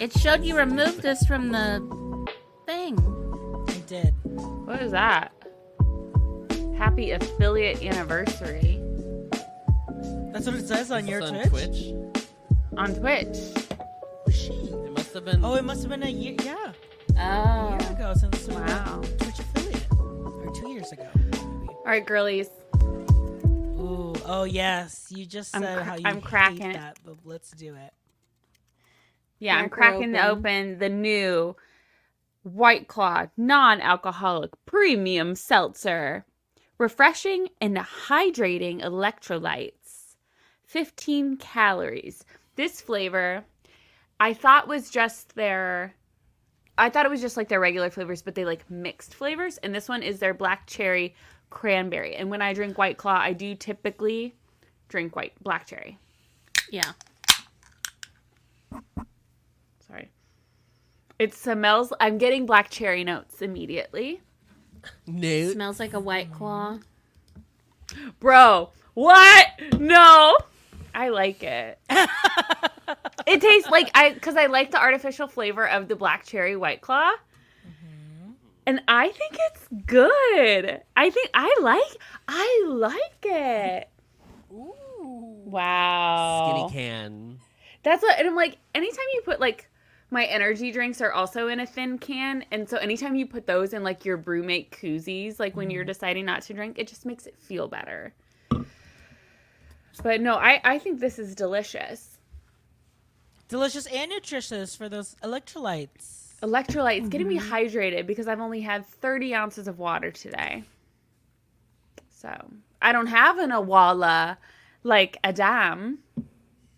It showed you removed this from the thing. I did. What is that? Happy affiliate anniversary That's what it says on your It's Twitch. Twitch. on Twitch. Who's she? It must have been. Oh, it must have been a year. Yeah, Oh. a year ago since Wow. Twitch affiliate, or two years ago. maybe. All right, girlies. Ooh, oh yes, you just I'm said cra- how you I'm hate cracking it. that, but let's do it. Yeah, I'm Crack cracking the open the new White Claw non-alcoholic premium seltzer. Refreshing and hydrating electrolytes. 15 calories. This flavor I thought was just their I thought it was just like their regular flavors, but they like mixed flavors. And this one is their black cherry cranberry. And when I drink White Claw, I do typically drink white black cherry. Yeah. Sorry. It smells. I'm getting black cherry notes immediately, no. Smells like a white claw. bro. What? No, I like it. it tastes like I because I like the artificial flavor of the black cherry white claw, mm-hmm. and I think it's good. I think I like. I like it. Wow. Skinny can. That's what, and I'm like, anytime you put like my energy drinks are also in a thin can, and so anytime you put those in like your BrüMate koozies, like when you're mm-hmm. deciding not to drink, it just makes it feel better. But no, I I think this is delicious. Delicious and nutritious for those electrolytes. Electrolytes getting me mm-hmm. hydrated because I've only had 30 ounces of water today. So I don't have an Owala like Adam.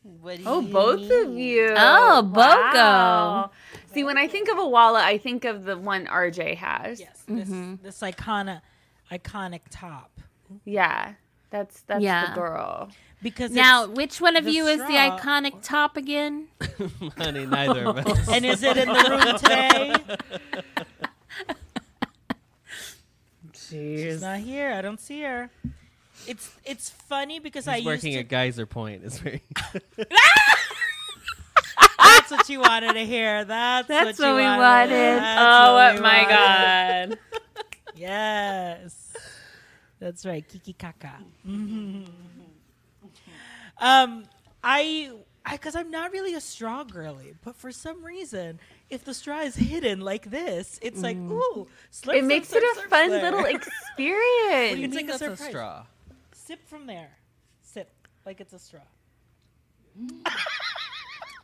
What do Oh, you both of you. Oh, Bogo. Wow. See, when I think of a Walla, I think of the one RJ has. Yes, this mm-hmm. this iconic iconic top Yeah. That's that's Yeah. the girl. because Now, which one of you is the iconic it's top again? Honey, neither of us. and is it in the room today? She's not here. I don't see her. It's it's funny because I He's used working to. at Geyser Point. It's very. That's what you wanted to hear. That's, That's what, you what we wanted. wanted. That's oh what my wanted. god. Yes, that's right. Kiki Kaka. um, I. I, cause I'm not really a straw girly, but for some reason, if the straw is hidden like this, it's like ooh, slurp, It slurp, makes slurp, it a slurp, fun slurp. little What do experience. you It's mean like a that's a surprise. straw? Sip from there. Sip like it's a straw.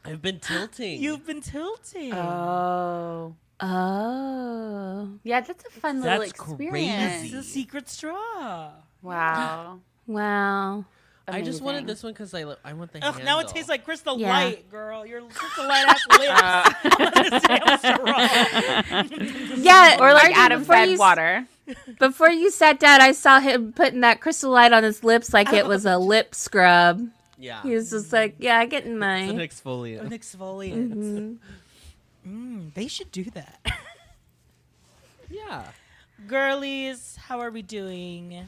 I've been tilting. You've been tilting. Oh. Oh. Yeah, that's a fun little experience. That's experience. it's a secret straw. Wow. Wow. I just wanted Amazing. this one because I li- I want the Ugh, handle. now it tastes like Crystal Yeah. Light, girl. Your Crystal Light ass lips on this damn straw. Yeah, Or like Arjun, Adam before said, you, water. Before you sat down, I saw him putting that crystal light on his lips like it was a lip scrub. Yeah. He was just like, "Yeah, getting it's an mine." An exfoliant. exfoliant. Mhm. Mm, they should do that. Yeah. Girlies, how are we doing?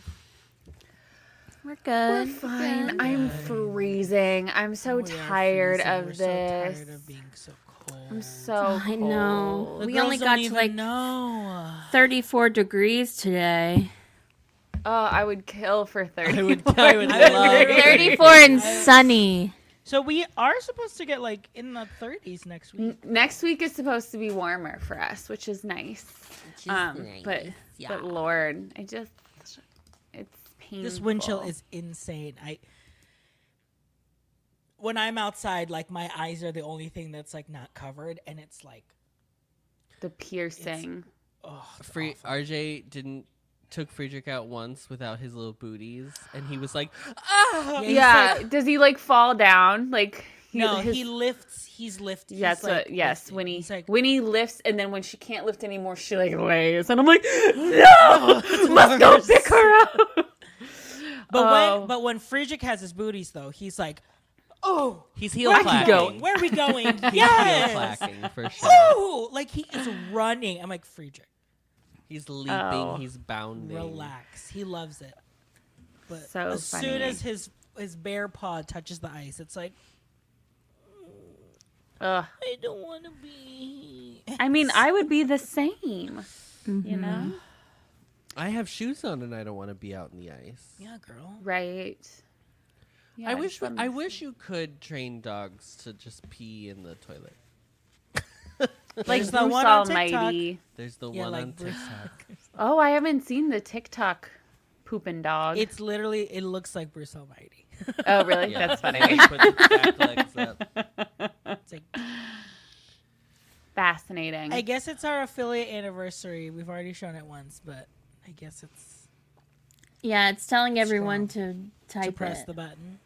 We're good. We're good. fine. I'm freezing. I'm so We are tired of We're this. So tired of being so cold. I'm so I know. The We girls only don't got to, like, know. 34 degrees today. Oh, I would kill for 30. I would. I would love. 34 and sunny. So we are supposed to get like in the 30s next week. Next week is supposed to be warmer for us, which is nice. Um, but but Lord, I just it's painful. This wind chill is insane. I when I'm outside, like my eyes are the only thing that's like not covered, and it's like, the piercing. oh, Free awful. RJ didn't took Friedrich out once without his little booties, and he was like, ah. he's Yeah, like- does he like fall down? Like no, his- he lifts. He's lifting. Yeah, that's he's, like, what. Yes, lifting. when he like, when he lifts, and then when she can't lift anymore, she like lays, and I'm like, no, must go worse. pick her up. but Oh. when but when Friedrich has his booties though, he's like, oh, He's heel where are we clacking. going? Where are we going? He's heel yes. clacking for sure. Oh, like he is running. I'm like Friedrich, He's leaping. Oh. He's bounding. relax. He loves it. But So as soon as his his bare paw touches the ice, it's like Ugh. I don't want to be. I mean, I would be the same. You Mm-hmm. know, I have shoes on and I don't want to be out in the ice. Yeah, girl. right? Yeah, I wish I be wish you could train dogs to just pee in the toilet. like There's the Bruce one on Almighty. There's the Yeah, one like on Bruce- TikTok. Oh, I haven't seen the TikTok pooping dog. It's literally. It looks like Bruce Almighty. oh, really? Yeah. That's funny. Like, put the back legs up. It's like. Fascinating. I guess it's our affiliate anniversary. We've already shown it once, but I guess it's Yeah, it's telling everyone to type to press it. the button.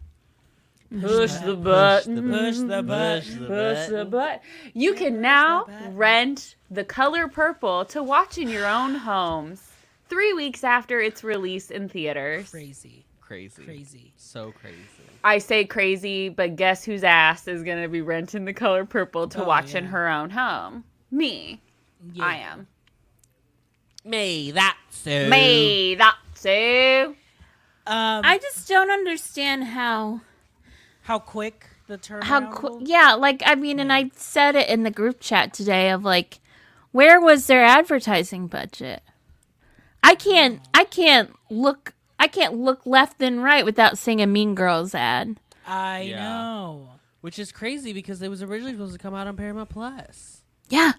Push the Push button. Push the button. Push the button. button. You can now the rent The Color Purple to watch in your own homes three weeks after its release in theaters. Crazy, Crazy. crazy. So crazy. I say crazy, but guess whose ass is going to be renting The Color Purple to Oh, watch in her own home? Me. Yeah. I am. Me, that's so. Me. That's you. Um, I just don't understand how how quick the turnaround. how quick. will- Yeah, like I mean, and I said it in the group chat today of like, where was their advertising budget? I can't. I can't look. I can't look left and right without seeing a Mean Girls ad. I Yeah. know. Which is crazy because it was originally supposed to come out on Paramount Plus. Yeah,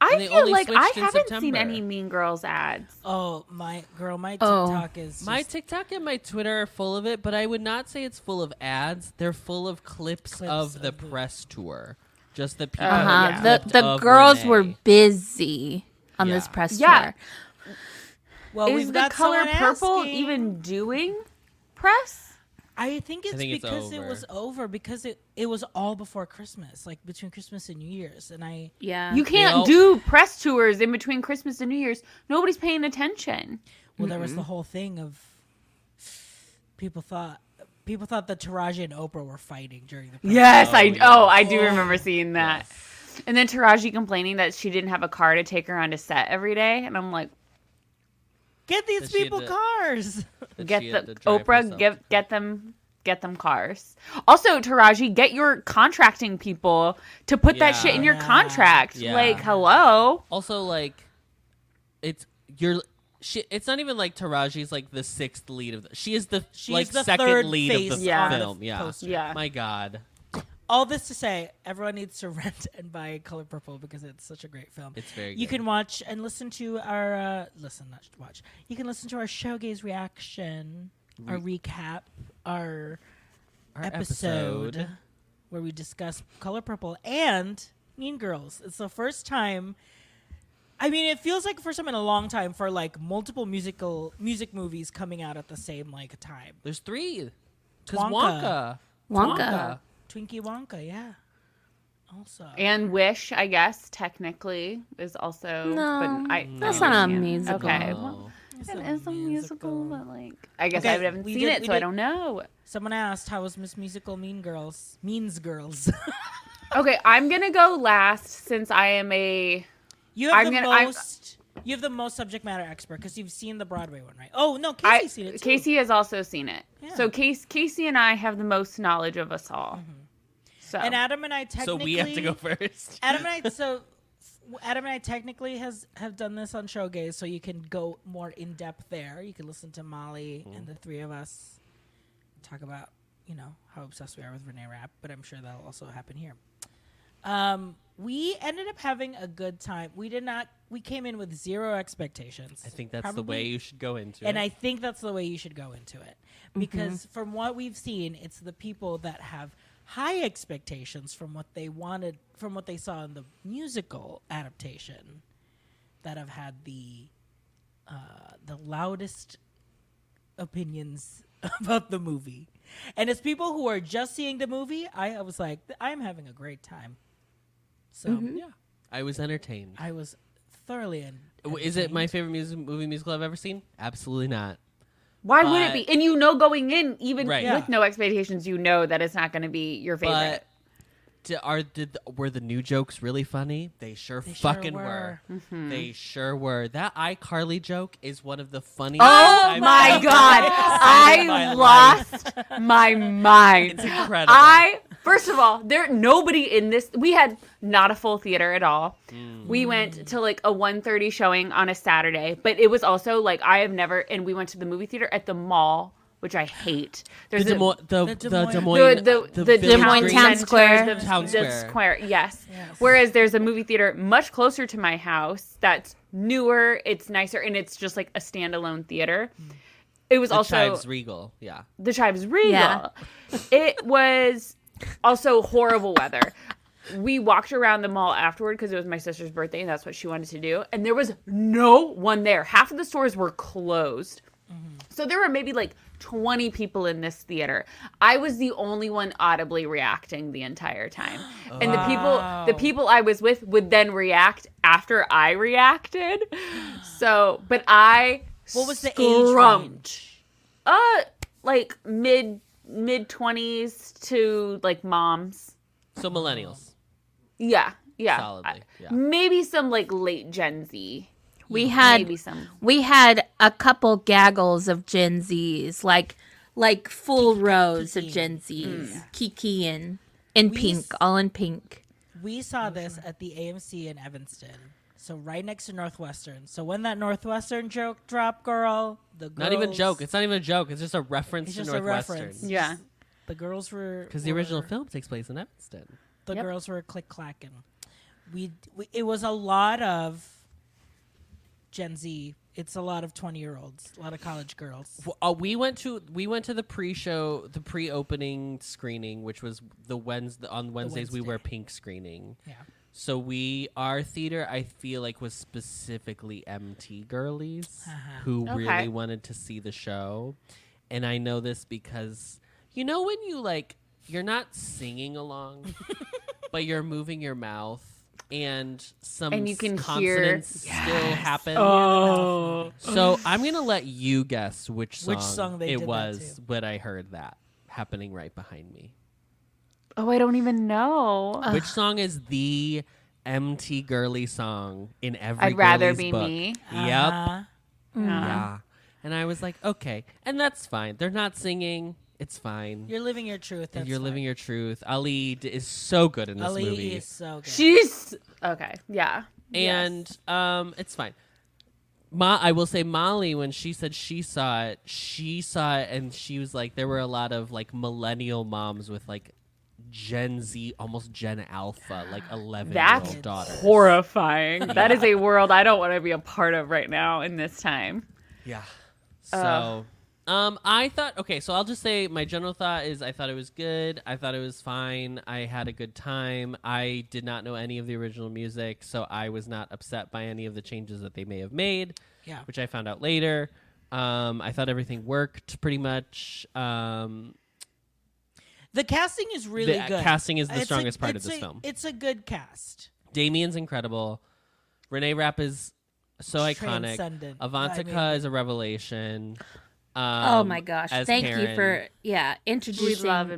I And they feel only like I haven't seen any Mean Girls ads. Oh my girl, my Oh. TikTok is My TikTok and my Twitter are full of it, but I would not say it's full of ads. They're full of clips, Clips of the of the- press tour. Just the people. Uh, uh huh. yeah. The the of girls Renee. were busy on this press Yeah. tour. well, is we've the got Color Purple asking. even doing press? I think it's think it's because it was over because it it was all before Christmas, like between Christmas and New Year's, and I Yeah, You can't all- do press tours in between Christmas and New Year's. Nobody's paying attention. well, there was the whole thing of people thought people thought that Taraji and Oprah were fighting during the press Yes, Oh, I yes. oh I do Oh. remember seeing that. And then Taraji complaining that she didn't have a car to take her on to set every day, and I'm like, Get these That people to- cars. that get she the Oprah, herself get get them get them cars. Also, Taraji, get your contracting people to put that shit in your Yeah. contract. Yeah. Like, hello. Also, like, it's you're. She, it's not even like Taraji's like the sixth lead of the. She is the She's like the second third lead face of the Yeah. film. yeah. poster. Yeah. My God, All this to say, everyone needs to rent and buy Color Purple because it's such a great film. it's very. You good. can watch and listen to our uh, listen, not watch. You can listen to our showgaze reaction, our recap, our, Our episode, where we discuss Color Purple and Mean Girls. It's the first time. I mean, it feels like the first time in a long time for like multiple musical music movies coming out at the same like time. There's three. Because Wonka. Wonka. Wonka. Twinkie Wonka, yeah. Also, And Wish, I guess, technically is also. No, but I, that's I not a musical. Okay. Well, It's it a is a musical, but like, I guess Okay, I haven't seen did- it, we so I don't know. someone asked, "How was Miss Musical Mean Girls?" Means Girls. Okay, I'm gonna go last since I am a. You have I'm the gonna- I'm- most. You have the most subject matter expert because you've seen the Broadway one, right? Oh no, I Casey's seen it too. Casey has also seen it, Yeah. so Case, Casey and I have the most knowledge of us all. So and Adam and I technically. So we have to go first. Adam and I. So Adam and I technically has have done this on Showgaze, so you can go more in depth there. You can listen to Molly and the three of us talk about you know how obsessed we are with Renee Rapp, but I'm sure that'll also happen here. Um, we ended up having a good time. We did not. We came in with zero expectations. I think that's the way you should go into and it. And I think that's the way you should go into it. Because from what we've seen, it's the people that have high expectations from what they wanted, from what they saw in the musical adaptation, that have had the uh, the loudest opinions about the movie. And it's people who are just seeing the movie. I, I was like, I'm having a great time. So mm-hmm. yeah, I was entertained. I was thoroughly in. Is it my favorite music, movie musical I've ever seen? Absolutely not. why would it be? And you know, going in, even Right. Yeah. with no expectations, you know that it's not going to be your favorite. But di- are did were the new jokes really funny? They sure They sure fucking were. were. Mm-hmm. They sure were. That iCarly joke is one of the funniest. oh I've my ever god, seen I my life. lost my mind. It's incredible. I First of all, there nobody in this. We had not a full theater at all. Mm. We went to like a 1.30 showing on a Saturday, but it was also like I have never. And we went to the movie theater at the mall, which I hate. The There's Des a, Moines, the, The the Des Des Moines- Moines, the the, the, Village Des Moines Town Square. the, Town the Square. square, yes. Yes. Whereas there's a movie theater much closer to my house that's newer, it's nicer, and it's just like a standalone theater. Mm. It was The also Chives Regal. Yeah. the Chives Regal. Yeah. It was also horrible weather. We walked around the mall afterward because it was my sister's birthday and that's what she wanted to do. And there was no one there. Half of the stores were closed. So there were maybe like 20 people in this theater. I was the only one audibly reacting the entire time. And the people the people I was with would then react after I reacted. So, but I What was the age range? Uh, like mid mid twenties to like moms. So millennials. Yeah, yeah. Solidly, uh, yeah. Maybe some like late Gen Z. We had maybe some. we had a couple gaggles of Gen Zs, like like full rows of Gen Zs, mm. Kiki and in We pink, s- all in pink. We saw this at the AMC in Evanston, so right next to Northwestern. So when that Northwestern joke dropped, girl, the girls, Not even joke. It's not even a joke. It's just a reference It's to just a Northwestern. reference. Yeah. the girls were Because the original film takes place in Evanston. the Yep. girls were click clacking. We, we it was a lot of Gen Z. It's a lot of twenty year olds, a lot of college girls. Well, uh, we went to we went to the pre-show, the pre-opening screening, which was the Wednesday on Wednesdays. We wear pink screening. Yeah. So we our theater, I feel like, was specifically MT girlies Uh-huh. who Okay. really wanted to see the show, and I know this because you know when you like you're not singing along, but you're moving your mouth. And some And you s- can hear- consonants still happen. Oh. So I'm gonna let you guess which song, Which song they it was when I heard that happening right behind me. Oh, I don't even know. Which song is the MT girly song in every? I'd rather be book? me. Yep. Uh-huh. Yeah. And I was like, okay, and that's fine. They're not singing. It's fine. You're living your truth. That's you're fine. living your truth. Ali d- is so good in this Ali movie. is so good. She's okay. Yeah. and um, it's fine. Ma, I will say Molly when she said she saw it, she saw it, and she was like, there were a lot of like millennial moms with like Gen Z, almost Gen Alpha, like eleven year That's old daughters. horrifying. That is a world I don't want to be a part of right now in this time. Yeah. So, um, I thought okay. So I'll just say my general thought is I thought it was good. I thought it was fine. I had a good time. I did not know any of the original music, so I was not upset by any of the changes that they may have made. Yeah. which I found out later. Um, I thought everything worked pretty much. Um, The casting is really the good. casting is the It's a- strongest part of this a- film. It's a good cast. Damian's incredible. Renee Rapp is so iconic. Avantika I mean- is a revelation. Um, oh my gosh! as Thank you for yeah introducing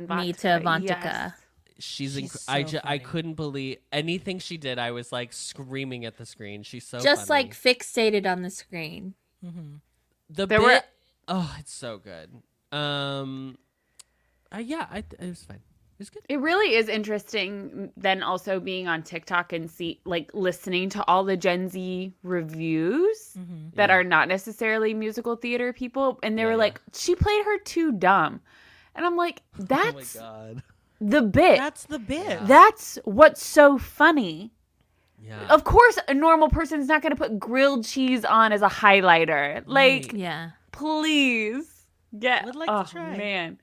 me to Avantika, Avantika. yes. She's, She's inc- I, so ju- I couldn't believe anything she did. I was like screaming at the screen. She's so Just funny. like fixated on the screen. the There bit. were- oh, it's so good. Um, uh, yeah, I, it was fine. It was good. It really is interesting then also being on TikTok and see like listening to all the Gen Z reviews that Yeah. are not necessarily musical theater people and they Yeah, were like she played her too dumb. And I'm like that's oh my god. the bit. That's the bit. That's what's so funny. Yeah. Of course a normal person's not going to put grilled cheese on as a highlighter. Like Right. Yeah. please get Would like to oh, try. man.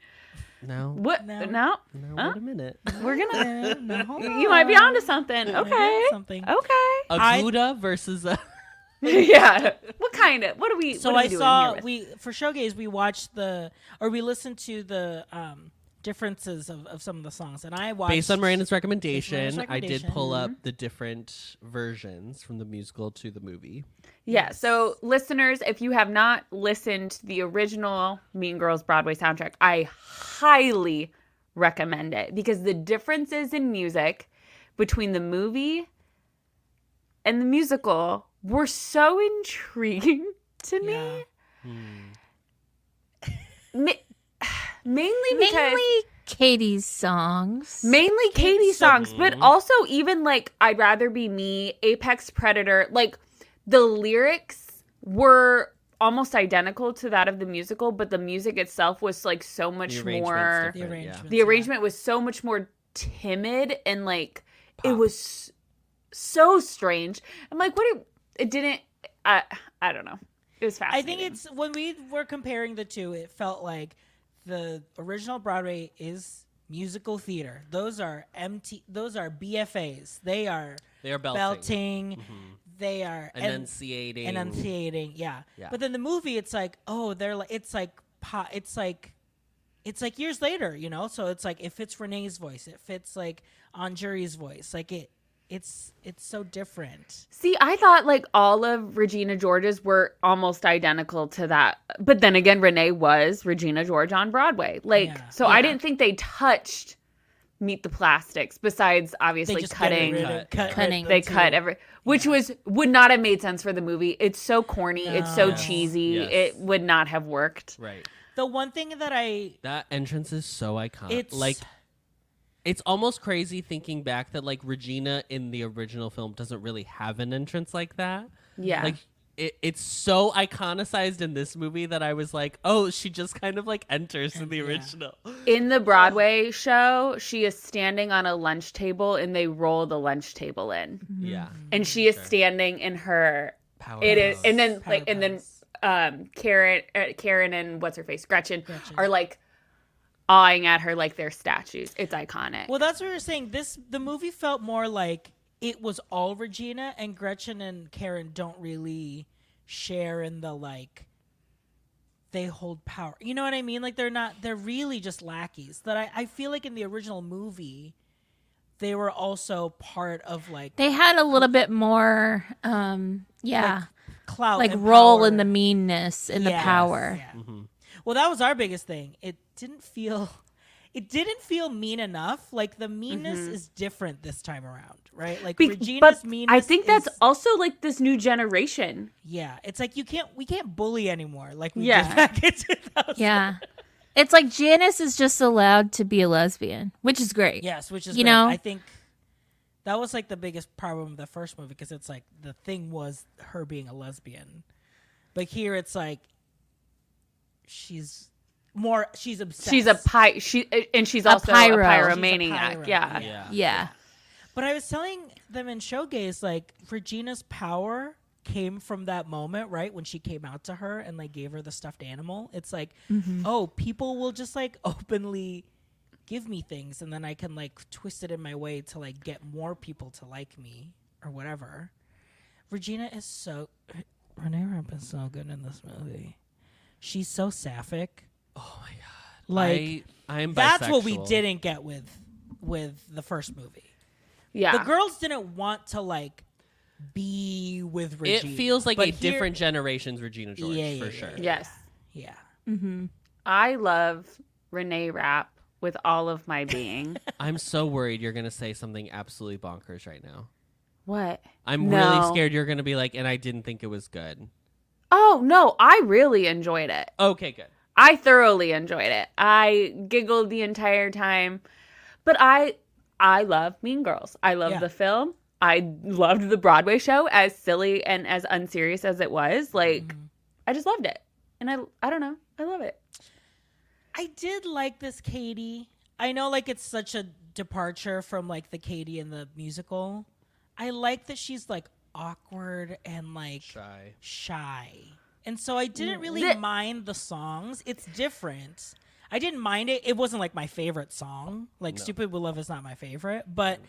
No. What No. no? No. Huh? Wait a minute. We're going to Eh, no, hold You might be on. onto something. You Okay. Something. Okay. A I- Gouda versus a. yeah. What kind of? What are we? So what are I we doing saw here with? we for showgaze we watched the or we listened to the um differences of, of some of the songs and I watched Based on Miranda's recommendation, Miranda's I did recommendation. pull up the different versions from the musical to the movie. Yeah. So, listeners, if you have not listened to the original Mean Girls Broadway soundtrack, I highly recommend it because the differences in music between the movie and the musical were so intriguing to me. Yeah. Hmm. Ma- mainly because Mainly Cady's songs. Mainly Cady so- songs, but mm-hmm. also even like I'd rather be me, Apex Predator, like the lyrics were almost identical to that of the musical, but the music itself was like so much The more The different, yeah. arrangement. the arrangement was so much more timid and like it was so strange. I'm like, what? It, it didn't. I I don't know. It was fascinating. I think it's when we were comparing the two, it felt like the original Broadway is musical theater. Those are MT. Those are BFAs. They are They are belting, belting. Mm-hmm. They are enunciating, enunciating. Yeah. Yeah. But then the movie, it's like, oh, they're like, it's like, po- it's like, it's like years later, you know. So it's like it fits Renee's voice. It fits like Angourie's voice. Like it, it's it's so different. See, I thought like all of Regina George's were almost identical to that. But then again, Renee was Regina George on Broadway. Like, Yeah. so I didn't think they touched Meet the Plastics besides They obviously just cutting. Cut, Cut, cut Cutting. They of cut two. every, which was would not have made sense for the movie. It's so corny. It's so No. cheesy. Yes. It would not have worked. right? The one thing that I That entrance is so iconic. It's- like it's almost crazy thinking back that like Regina in the original film doesn't really have an entrance like that. Yeah. Like it, it's so iconicized in this movie that I was like, oh, she just kind of like enters in the Yeah. original. In the Broadway show, she is standing on a lunch table and they roll the lunch table in. Yeah. And she is standing in her Power. It is, and then Power like, and then um, Karen, uh, Karen, and what's her face, Gretchen, Gretchen. are like awing at her like they're statues. It's iconic. Well, that's what you're saying. This the movie felt more like it was all Regina and Gretchen and Karen don't really share in the like they hold power. You know what I mean? Like they're not they're really just lackeys. That I, I feel like in the original movie they were also part of like They had a little bit more, um, yeah, clout like and role power. in the meanness and the power. yeah. Mm-hmm. Well, that was our biggest thing. It didn't feel it didn't feel mean enough. Like the meanness mm-hmm. is different this time around, right? Like Be- Regina's but meanness. I think that's is- also like this new generation. yeah. It's like you can't we can't bully anymore. Like we Yeah. did back in 2000. Yeah. It's like Janis is just allowed to be a lesbian, which is great. Yes, which is You great. know? I think that was like the biggest problem of the first movie because it's like the thing was her being a lesbian, but here it's like she's more she's obsessed. She's a py, she and she's also a, pyro. pyromaniac. pyro, yeah. Yeah. Yeah. But I was telling them in Showgaze, like Regina's power came from that moment, right? When she came out to her and like gave her the stuffed animal. It's like, mm-hmm. oh, people will just like openly give me things and then I can like twist it in my way to like get more people to like me or whatever. Regina is so Renee Rapp is so good in this movie. She's so sapphic. Oh my god. Like I, I'm that's what we didn't get with with the first movie. Yeah. The girls didn't want to like be with Regina. It feels like but a here- different generation's Regina George Yeah, yeah, for yeah, sure. yeah. yes. Yeah. Mm-hmm. I love Renee Rapp with all of my being. I'm so worried you're gonna say something absolutely bonkers right now. what? I'm No. really scared you're gonna be like, and I didn't think it was good. Oh, no, I really enjoyed it. Okay, good. I thoroughly enjoyed it. I giggled the entire time. But I I love Mean Girls. I love Yeah. the film. I loved the Broadway show as silly and as unserious as it was. Like Mm-hmm. I just loved it. And I I don't know. I love it. I did like this Cady. I know like it's such a departure from like the Cady in the musical. I like that she's like awkward and like Shy. shy. And so I didn't really The- mind the songs. It's different. I didn't mind it. It wasn't like my favorite song. Like No. Stupid with Love is not my favorite, but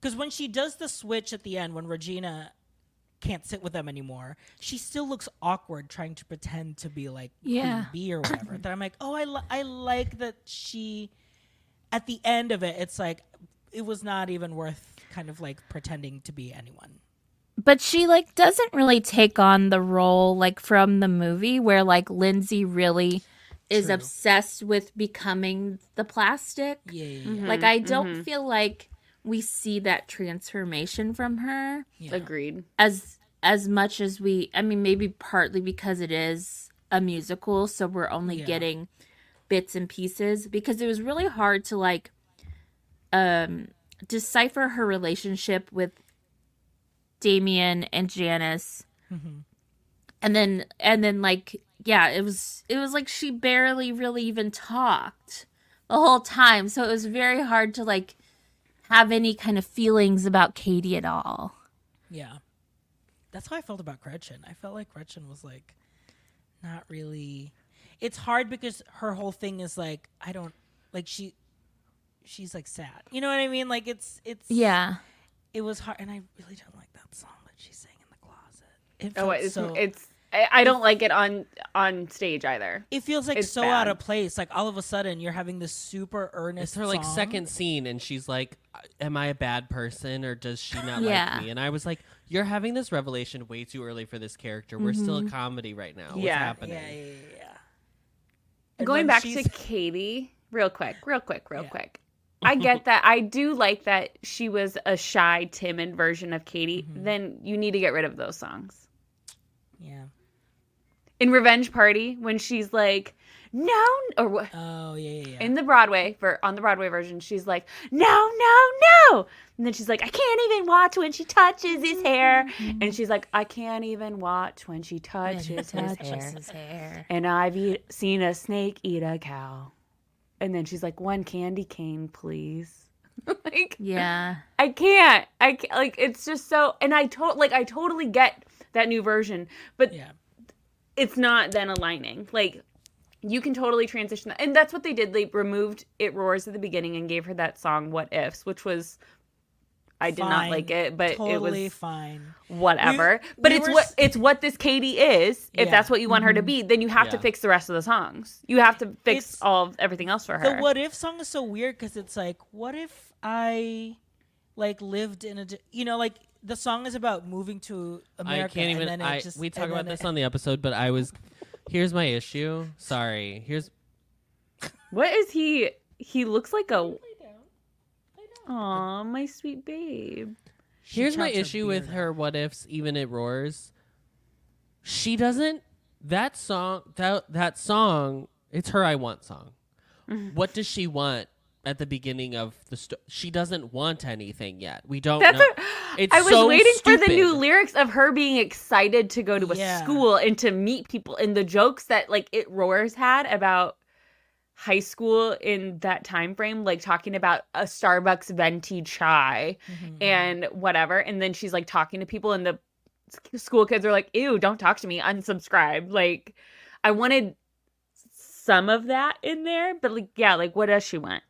cuz when she does the switch at the end when Regina can't sit with them anymore, she still looks awkward trying to pretend to be like Yeah. Queen Bee or whatever. that I'm like, "Oh, I li- I like that she at the end of it it's like it was not even worth kind of like pretending to be anyone. But she like doesn't really take on the role like from the movie where like Lindsay really is True. obsessed with becoming the plastic. Yeah, yeah, yeah. Like I don't feel like we see that transformation from her yeah. Agreed. as as much as we I mean maybe partly because it is a musical so we're only Yeah. getting bits and pieces because it was really hard to like um decipher her relationship with Damian and Janis. Mm-hmm. And then and then like yeah, it was it was like she barely really even talked the whole time. So it was very hard to like have any kind of feelings about Cady at all. Yeah. That's how I felt about Gretchen. I felt like Gretchen was like not really it's hard because her whole thing is like I don't like she she's like sad. You know what I mean? Like it's it's Yeah. It was hard and I really don't like that song that she sang in the closet. It Oh, it's so it's. I, I don't like it on on stage either. it feels like it's so out of place. Like all of a sudden you're having this super earnest It's her like song. second scene, and she's like, uh, "Am I a bad person, or does she not Yeah. like me?" And I was like, "You're having this revelation way too early for this character. We're still a mm-hmm. comedy right now. What's happening?" Yeah, yeah, yeah, yeah. Going back she's- to Cady, real quick, real quick, real Yeah. quick. I get that. I do like that she was a shy, timid version of Cady. Mm-hmm. Then you need to get rid of those songs. Yeah. In Revenge Party, when she's like, no, or what? Oh, yeah, yeah, yeah. In the Broadway, for on the Broadway version, she's like, no, no, no. And then she's like, I can't even watch when she touches his hair. And she's like, I can't even watch when she touches his hair. hair. and I've eat, seen a snake eat a cow. And then she's like, one candy cane, please. like, Yeah. I can't. I can't, like it's just so. And I to, like I totally get that new version, but yeah. it's not then aligning. Like you can totally transition that, and that's what they did. They removed "It Roars" at the beginning and gave her that song "What Ifs," which was. I did not like it, but totally it was fine. whatever. We- but we it's were what it's what this Cady is. If Yeah. Mm-hmm. that's what you want her to be, then you have to fix the rest of the songs. You have to fix It's- all of everything else for her. The what if song is so weird because it's like, what if I like lived in a, you know, like the song is about moving to America. I can't even. And then it I just, we talk about this it- on the episode, but I was. Here's my issue. Sorry. Here's what is he? He looks like a. Aw, my sweet babe. she Here's my issue with her what ifs, even it roars. She doesn't that song that that song, it's her I want song. What does she want at the beginning of the story? She doesn't want anything yet. We don't That's know. a, It's I was so waiting for the new lyrics of her being excited to go to a Yeah. school and to meet people and the jokes that like it roars had about high school in that time frame like talking about a starbucks venti chai Mhm. and whatever and then she's like talking to people and the school kids are like ew don't talk to me unsubscribe like i wanted some of that in there but like yeah like what does she want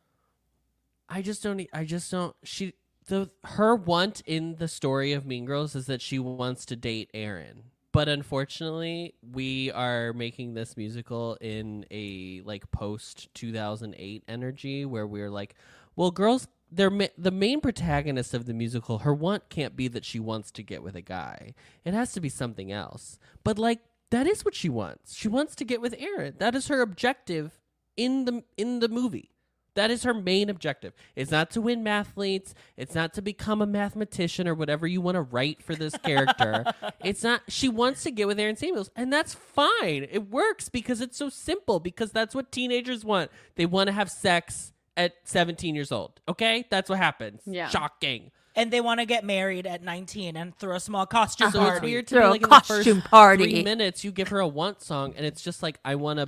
I just don't. i just don't. She the her want in the story of Mean Girls is that she wants to date Aaron, but unfortunately, we are making this musical in a like post two thousand eight energy where we're like, well, girls. They're ma- the main protagonist of the musical. Her want can't be that she wants to get with a guy. It has to be something else. But like that is what she wants. She wants to get with Aaron. That is her objective in the in the movie. That is her main objective. It's not to win mathletes. It's not to become a mathematician or whatever you want to write for this character. it's not. She wants to get with Aaron Samuels, and that's fine. It works because it's so simple. Because that's what teenagers want. They want to have sex at 17 years old. Okay, that's what happens. Yeah. Shocking. and they want to get married at 19 and throw a small costume So party. it's weird to Throw me. a Like in the first costume party. three minutes, you give her a want song, and it's just like I want to,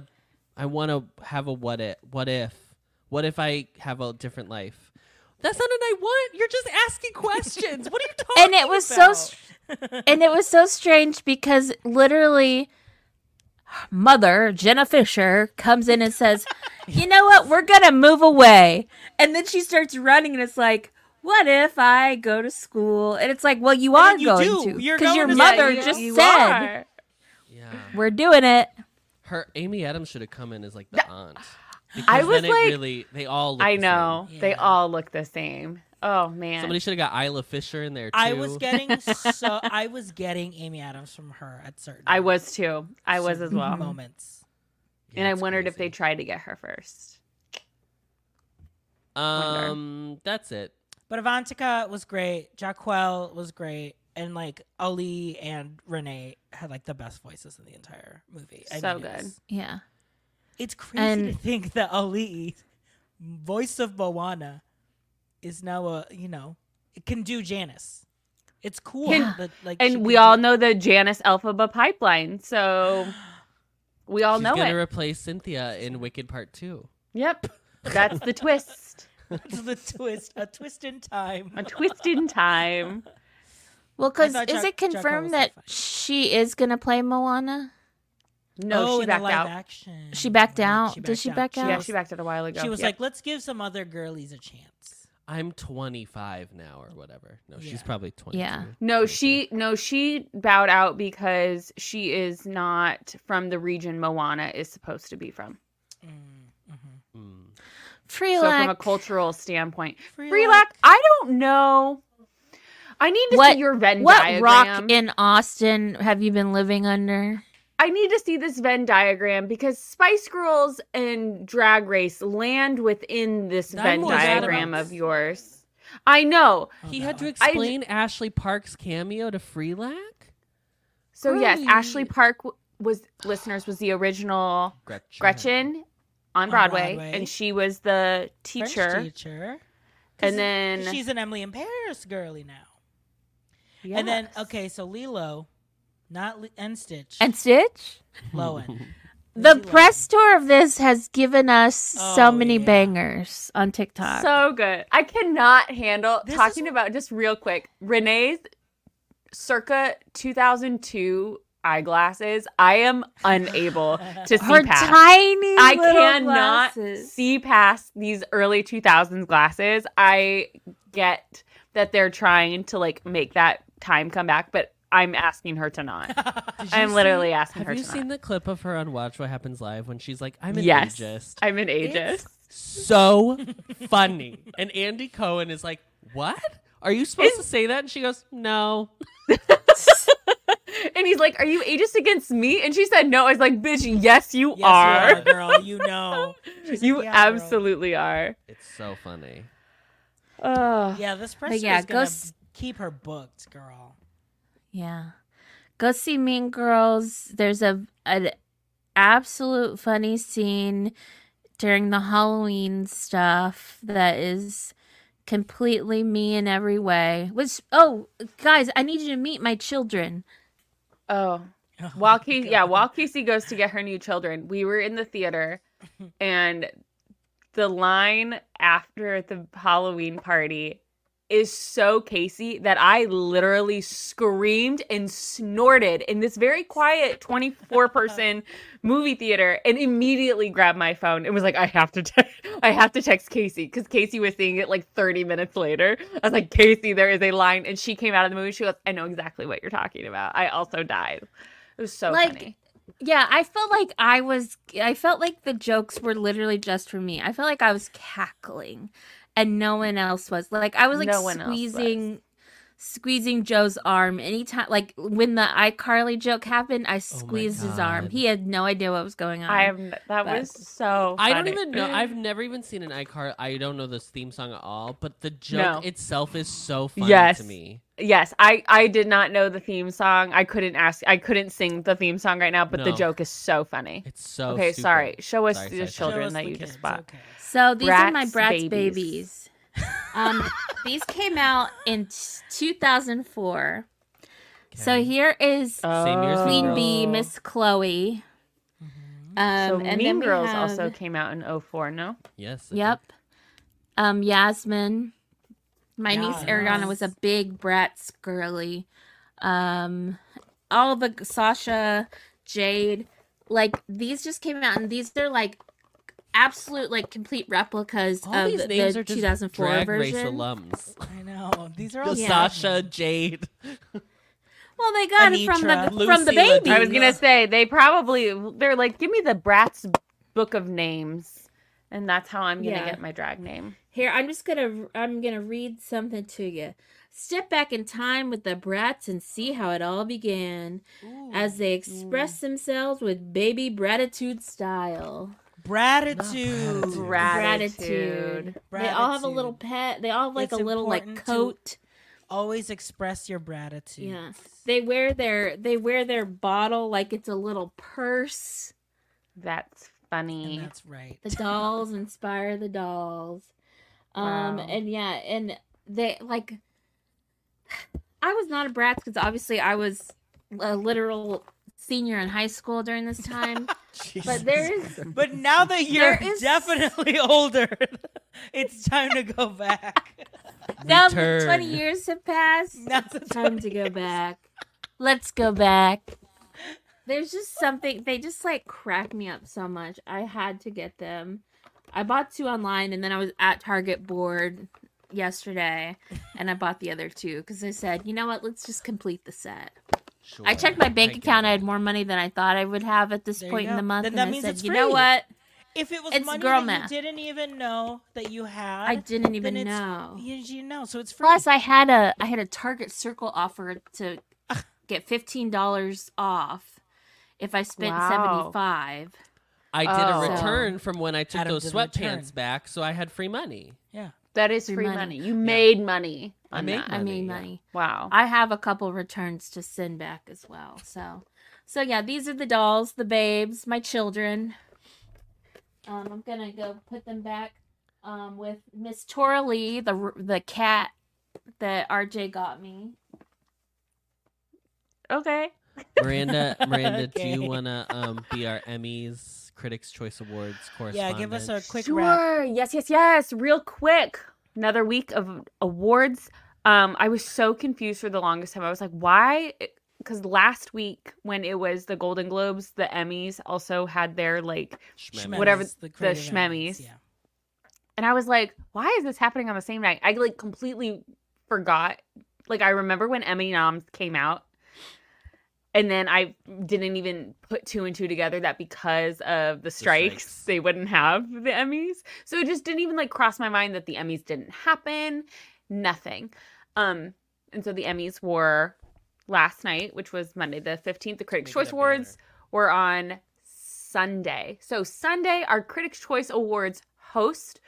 I want to have a what if, what if, what if I have a different life. That's not an I want. You're just asking questions. what are you talking about? and it was so str- and it was so strange because literally mother jenna fischer comes in and says you know what we're gonna move away and then she starts running and it's like what if i go to school and it's like well you are you going do. to because your to mother you- just you said are. Yeah. we're doing it Her Amy Adams should have come in as like the aunt. Because I was then like- really they all look I the know. same. They all look the same. Oh man. Somebody should have got Isla Fisher in there too. I was getting so I was getting Amy Adams from her at certain I was too. I was as well. moments. Yeah, and I it's wondered if they tried to get her first. Um, that's it. But Avantika was great. Jaquel was great. And like Ali and Renee had like the best voices in the entire movie. I So mean, good. was- yeah It's crazy And- to think that Ali, voice of Moana, is now a you know it can do Janis. It's cool. Can- that, like, And we all do- know the Janis Elphaba pipeline, so we all She's know gonna it. replace Cynthia in Wicked Part Two. yep, that's the twist. It's the twist, a twist in time. A twist in time. Well, because is Jack- it confirmed that so she is gonna play Moana? No, oh, she backed live out. Action. She backed Right, out? Did she back out? Yeah, she backed out a while ago. She was Yep. like, "Let's give some other girlies a chance." I'm 25 now or whatever. No, she's probably 22. Yeah. No, 23. she no, she bowed out because she is not from the region Moana is supposed to be from. Mm. Free So from a cultural standpoint, Freelac. Freelac, I don't know. I need to What- see your Venn What diagram. rock in Austin have you been living under? I need to see this Venn diagram because Spice Girls and Drag Race land within this That Venn diagram of yours. I know. He Oh, had to God. I- explain Ashley Park's cameo to Freelac? So yes, Ashley Park was listeners was the original Gretchen. Gretchen on On Broadway, Broadway. and she was the French teacher. teacher. 'Cause And then she's an Emily in Paris girly now. Yes. And then okay, so Lilo, not Li- and Stitch, And Stitch? Lohan. The Lindsay press tour of this has given us oh, so Oh, many yeah. bangers on TikTok. So good. I cannot handle This talking is- about just real quick. Renee's circa 2002 eyeglasses. I am unable to see Her past. tiny I little cannot glasses. see past these early 2000s glasses. I get that they're trying to like make that time come back, but I'm asking her to not. I'm literally see- asking Have you seen not. the clip of her on Watch What Happens Live when she's like, "I'm an yes, ageist"? I'm an ageist. so funny. And Andy Cohen is like, "What? Are you supposed to say that?" And she goes, "No." and he's like, "Are you ageist against me?" And she said, "No." I was like, "Bitch, yes, you Yes, are. you are, girl. You know. She's like, You "Yeah, girl." absolutely are." It's so funny. Ugh. Yeah, this person yeah, is gonna s- keep her booked, girl. Yeah. Go see Mean Girls. There's a an absolute funny scene during the Halloween stuff that is completely me in every way. Which oh guys, I need you to meet my children. Oh. Oh While my Casey, yeah, God. while Casey goes to get her new children, we were in the theater, and the line after the Halloween party is so Casey that I literally screamed and snorted in this very quiet 24 person movie theater and immediately grabbed my phone and was like I have to te- I have to text Casey cuz Casey was seeing it like 30 minutes later. I was like Casey there is a line and she came out of the movie she goes I know exactly what you're talking about. I also died. It was so Like, funny. Yeah, I felt like I was I felt like the jokes were literally just for me. I felt like I was cackling and no one else was. Like I was like No one was. squeezing squeezing Joe's arm anytime like when the iCarly joke happened, I oh squeezed his arm. He had no idea what was going on. I have that but- was so I don't even know. I've never even seen an iCar. I don't know this theme song at all. But the joke No. itself is so funny Yes. to me. Yes, I I did not know the theme song. I couldn't ask. I couldn't sing the theme song right now, but the joke is so funny. It's so. okay, stupid. sorry. Show us Sorry, the sorry, sorry. Children us that the you kids, just bought. okay. So these are my Bratz Bratz babies. babies. Um, these came out in t- 2004. So here is Same year as Mean Queen Bee, Miss Chloe. Um, so and Mean then Girls have- also came out in 04, no? Yes. it Yep. Um, Yasmin. My niece Yes. Ariana was a big Bratz girly. Um, all the Sasha, Jade, like these just came out, and these are like absolute, like complete replicas. All of these the names are just 2004 drag race version. alums. I know. These are all Yeah. Sasha, Jade. Well, they got it from Anitra, the from the baby. I was gonna say they probably they're like, give me the Bratz book of names, and that's how I'm gonna Yeah. get my drag name. Here, I'm just gonna I'm gonna read something to you. Step back in time with the brats and see how it all began, as they express themselves with baby gratitude style. Gratitude. Gratitude. They all have a little pet. They all have like It's a little like coat. Always express your gratitude. Yeah. They wear their they wear their bottle like it's a little purse. That's funny. And that's right. The dolls inspire the dolls. Um Wow. and yeah, and they like I was not a brat because obviously I was a literal senior in high school during this time. but there is But now that you're There is- definitely older, it's time to go back. now that 20 years have passed. Now's the time to go back. Let's go back. There's just something they just like crack me up so much. I had to get them. I bought two online and then I was at Target board yesterday and I bought the other two because I said, you know what, let's just complete the set. Sure. I checked my bank get account. I had more money than I thought I would have at this There point in the month. Then and that I means said, it's you know what? If it was It's money girl that math. you didn't even know that you had, I didn't even know. You, you know, so it's free. Plus, I had a I had a Target Circle offer to get fifteen dollars off if I spent Wow. seventy five. I did Oh. a return from when I took Adam those did a sweatpants back, so I had free money. yeah. That is Free free money. money. You made money. I on made that. I Money, made yeah. money. Wow. I have a couple returns to send back as well. So, so yeah, these are the dolls, the babes, my children. Um, I'm gonna go put them back um, with Miss Tora Lee, the the cat that RJ got me. okay. Miranda, Miranda, do you Okay. want to um, be our Emmys, Critics' Choice Awards course. Yeah, give us a quick sure. wrap. Yes, yes, yes. Real quick. Another week of awards. Um, I was so confused for the longest time. I was like, why? Because last week when it was the Golden Globes, the Emmys also had their like, Schmemmy. Whatever Schmemmies, the creative schmemmies. Yeah. and I was like, why is this happening on the same night? I like completely forgot. Like I remember when Emmy noms came out, and then I didn't even put two and two together that because of the strikes, strikes. they wouldn't have the Emmys. So it just didn't even like cross my mind that the Emmys didn't happen. Nothing. Um, and so the Emmys were last night, which was Monday the fifteenth. The Critics' Choice Awards were on Sunday. So Sunday, our Critics' Choice Awards host,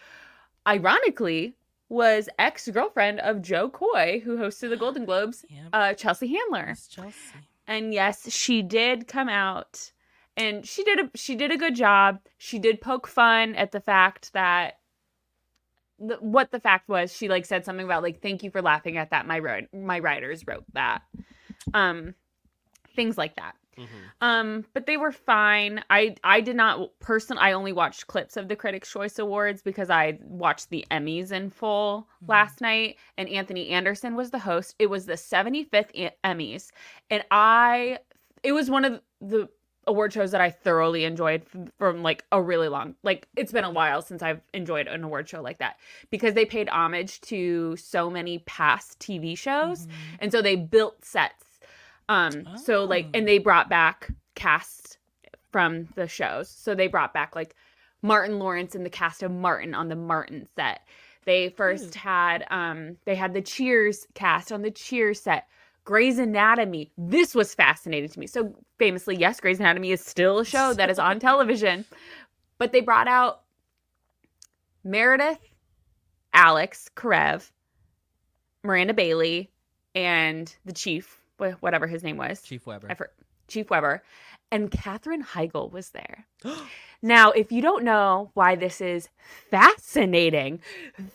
ironically, was ex girlfriend of Jo Koy, who hosted the Golden Globes, Yep. uh, Chelsea Handler. Miss Chelsea. And yes, she did come out, and she did a she did a good job. She did poke fun at the fact that. What the fact was, she like said something about like, "Thank you for laughing at that." My wrote my writers wrote that, um, things like that. Mhm. Um, but they were fine. I I did not person. I only watched clips of the Critics' Choice Awards because I watched the Emmys in full Mhm. last night, and Anthony Anderson was the host. It was the 75th E- Emmys, and I it was one of the award shows that I thoroughly enjoyed from, from like a really long like it's been a while since I've enjoyed an award show like that because they paid homage to so many past TV shows Mhm. and so they built sets um so like Oh. and they brought back cast from the shows so they brought back like martin lawrence and the cast of martin on the martin set they first had um they had the cheers cast on the cheers set Grey's Anatomy. This was fascinating to me. So famously, yes, Grey's Anatomy is still a show that is on television. But they brought out Meredith, Alex, Karev, Miranda Bailey, and the chief, whatever his name was, Chief Weber. Chief Weber, and Katherine Heigl was there. Now, if you don't know why this is fascinating,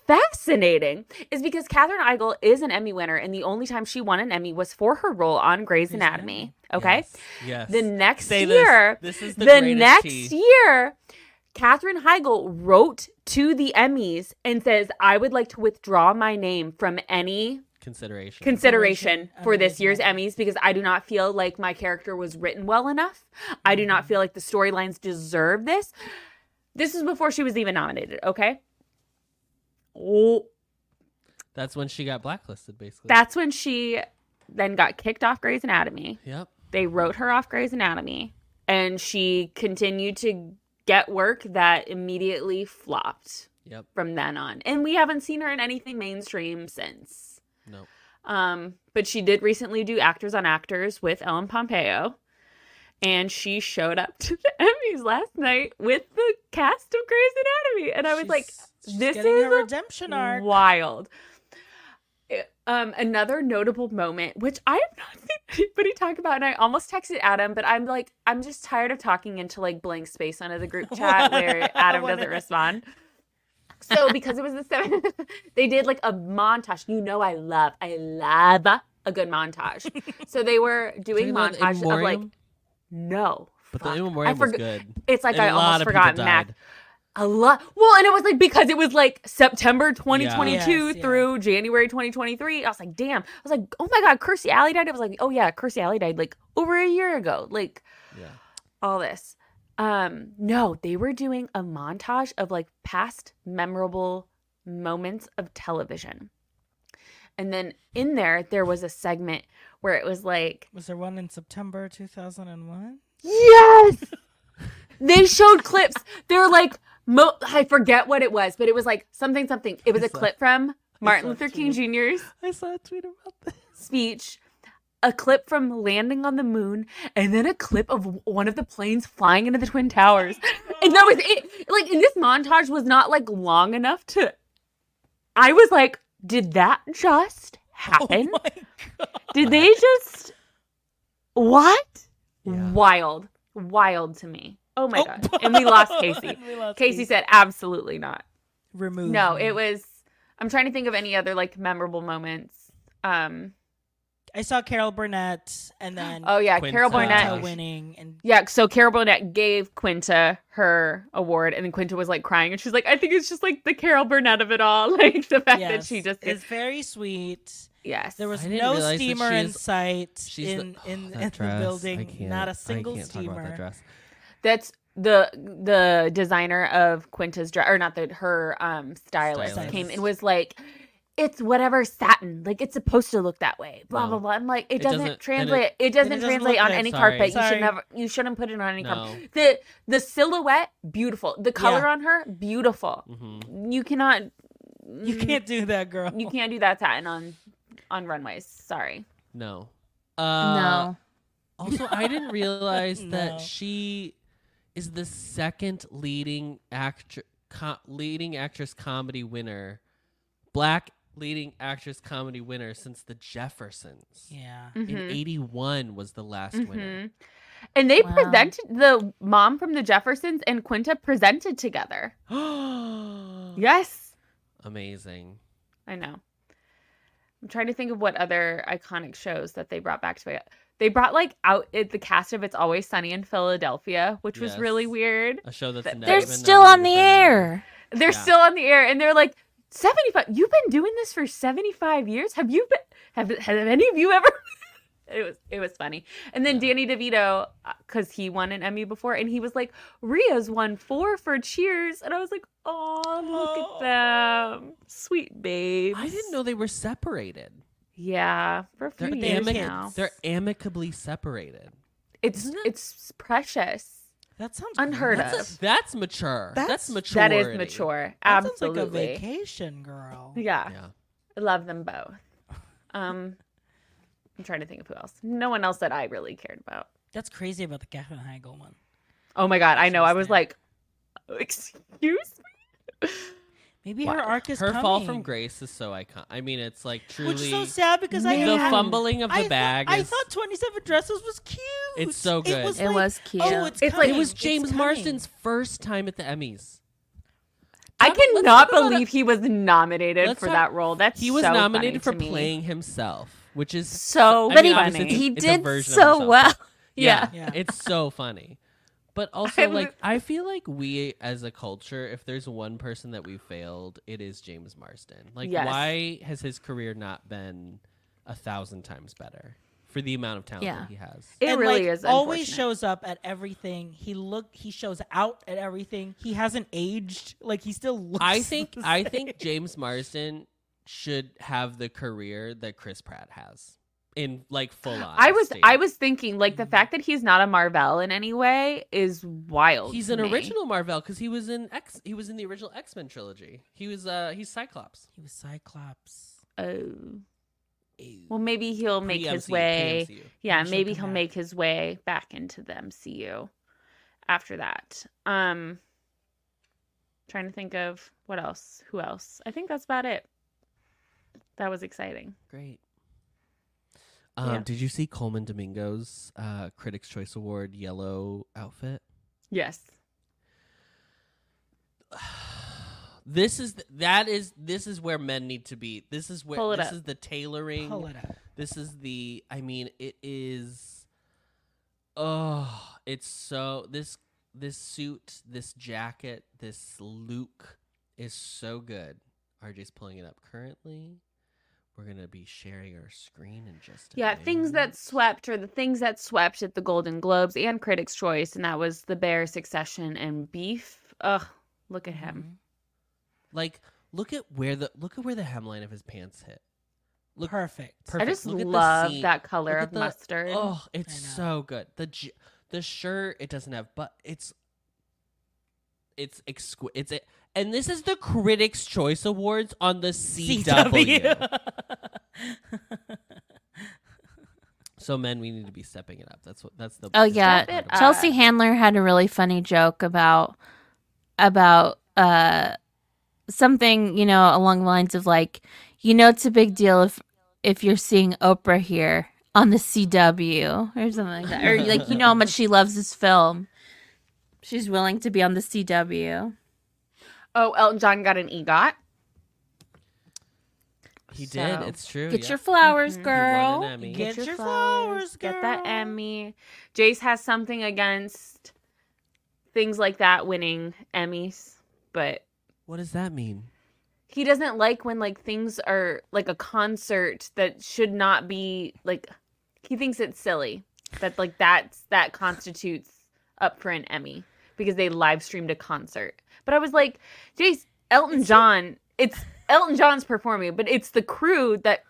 fascinating is because Katherine Heigl is an Emmy winner, and the only time she won an Emmy was for her role on Grey's Anatomy. Anatomy. Okay. Yes. yes. The next Say year, this. This is the, the, next tea. year, Katherine Heigl wrote to the Emmys and says, I would like to withdraw my name from any consideration. consideration Consideration for of this year's Emmys because I do not feel like my character was written well enough. I do Mm-hmm. not feel like the storylines deserve this. This is before she was even nominated, okay? Oh, That's when she got blacklisted, basically. that's when she then got kicked off Grey's Anatomy. Yep. They wrote her off Grey's Anatomy and she continued to get work that immediately flopped Yep. from then on. And we haven't seen her in anything mainstream since. Nope. Um, but she did recently do Actors on Actors with Ellen Pompeo. And she showed up to the Emmys last night with the cast of Grey's Anatomy. And I was like, She's- she's this getting is a redemption arc. wild. Um, another notable moment, which I have not seen anybody talk about, and I almost texted Adam, but I'm like, I'm just tired of talking into like blank space under the group chat where Adam doesn't is- respond. So because it was the seven, they did like a montage. You know, I love, I love a good montage. So they were doing Talking about montage of like, no, But fuck. the In I Memoriam was forg- good. It's like And I a lot almost of forgot people Mac. A lot. Well, and it was like because it was like September 2022 Yes, yeah. through January 2023. I was like, damn. I was like, oh my god, Kirstie Alley died. I was like, oh yeah, Kirstie Alley died like over a year ago. Like Yeah. all this. Um, no, they were doing a montage of like past memorable moments of television. And then in there, there was a segment where it was like, Was there one in September 2001? Yes. they showed clips. They're like, mo- I forget what it was, but it was like something, something. It was I a saw- clip from Martin Luther King. Jr.'s I saw a tweet about this. speech, a clip from landing on the moon, and then a clip of one of the planes flying into the Twin Towers. And that was it. Like, and this montage was not like long enough to. I was like, did that just happen? Oh my god. Did they just what? Yeah. Wild, wild to me. Oh my Oh. god! And we lost Casey. We lost Casey said, "Absolutely not." Remove. No, me. it was. I'm trying to think of any other like memorable moments. Um. I saw Carol Burnett and then Oh yeah, Quinta. Carol Quinta Burnett. winning and Yeah, so Carol Burnett gave Quinta her award, and then Quinta was like crying, and she's like, "I think it's just like the Carol Burnett of it all, like the fact that she just is very sweet. yes, There was no steamer in sight She's in the, in, oh, that in the building. can't- a single I can't talk about that dress. That's the the designer of Quinta's dress, or not the her um stylist, Stylist. came and was like, "It's whatever satin, like it's supposed to look that way." Blah No. blah blah. I'm like, it, It doesn't, doesn't- translate. It, doesn't doesn't translate on good. any Sorry. carpet. You should never. You shouldn't put it on any No. carpet. The the silhouette, beautiful. The color Yeah. on her, beautiful. hmm You cannot. You can't do that, girl. You can't do that satin on on runways. Sorry. No. Uh, no. Also, I didn't realize No. that she is the second leading actor, co- leading actress comedy winner, black leading actress comedy winner since the Jeffersons. Yeah. In Mhm. '81 was the last winner. Mhm. And they Wow. presented the mom from the Jeffersons and Quinta presented together. Yes. Amazing. I know. I'm trying to think of what other iconic shows that they brought back to it. They brought like out it, the cast of It's Always Sunny in Philadelphia, which was really weird. A show that's Th- never They're been still on the for an Emmy. air. They're Yeah. still on the air, and they're like 75. You've been doing this for 75 years. Have you been? Have have any of you ever? it was it was funny. And then Danny DeVito, uh, because he won an Emmy before, and he was like, Rhea's won four for Cheers, and I was like, oh, look at them, sweet babes. I didn't know they were separated. Yeah, for a few They're, years amic- now. they're amicably separated. It's it? it's precious. That sounds Unheard great. of. That's mature. That's, That's- mature. That is mature. That sounds like a vacation, girl. yeah. Yeah. Love them both. Um, I'm trying to think of who else. No one else that I really cared about. That's crazy about the Katherine Heigl one. Oh my god, I know. I was like, excuse me. Maybe Wow. her arc is Her fall from grace is so iconic. I mean, it's like truly Which is so sad because I the had- fumbling of the I thought- bag. I is, thought Twenty Seven Dresses was cute. It's so good. It was, It like, was cute. Oh, it's, It's like- coming. it was James coming. Marsden's first time at the Emmys. I Talk- cannot talk about believe he was nominated Let's for talk- that role. That's He was so nominated for funny to playing himself, which is So I But mean, he, funny. he did so himself. well. Yeah, Yeah. it's so funny. But also, I like, I feel like we as a culture, if there's one person that we failed, it is James Marsden. Like, Yes. why has his career not been a thousand times better for the amount of talent Yeah. that he has? It and really like, is. always shows up at everything. He look he shows out at everything. He hasn't aged. Like he still looks I think the I think James Marsden should have the career that Chris Pratt has in like full on. I was I was thinking like the fact that he's not a Marvel in any way is wild. He's to an me. original Marvel because he was in X. He was in the original X Men trilogy. He was uh he's Cyclops. he was Cyclops. Oh. Well, maybe he'll make his Pre-MCU, way. pre-MCU. Yeah, He'll maybe he'll back. make his way back into the MCU after that. Um trying to think of what else. Who else? I think that's about it. that was exciting. Great. Um, Yeah. Did you see Colman Domingo's uh, Critics' Choice Award yellow outfit? Yes. This is th- that is this is where men need to be. This is where Pull it this up. is the tailoring. Pull it up. This is the I mean it is oh, it's so this this suit, this jacket, this look is so good. RJ's pulling it up currently. We're going to be sharing our screen in just a Yeah, things that swept or the things that swept at the Golden Globes and Critics' Choice, and that was The Bear, Succession, and Beef. Ugh, look at him. Mm-hmm. like look at where the look at where the hemline of his pants hit. Look Perfect. perfect. I just Look love that color Look of the- mustard. Oh, it's so good. The the shirt it doesn't have, but it's it's exqui- It's it, and this is the Critics' Choice Awards on the CW. so men, we need to be stepping it up. That's what. That's the. Oh the yeah, Step it part up. Chelsea Handler had a really funny joke about about uh something you know along the lines of like you know it's a big deal if if you're seeing Oprah here on the CW or something like that or like you know how much she loves this film. She's willing to be on the CW. Oh, Elton John got an EGOT. He did. It's true. Get yeah. your flowers, Mhm. He won an girl. Emmy. Get your flowers, Get that. Emmy. Jace has something against things like that winning Emmys, but What does that mean? he doesn't like when like things are like a concert that should not be like he thinks it's silly that like that's that constitutes up for an Emmy because they live streamed a concert. But I was like, Jace, Elton John, it's Elton John's performing, but it's the crew that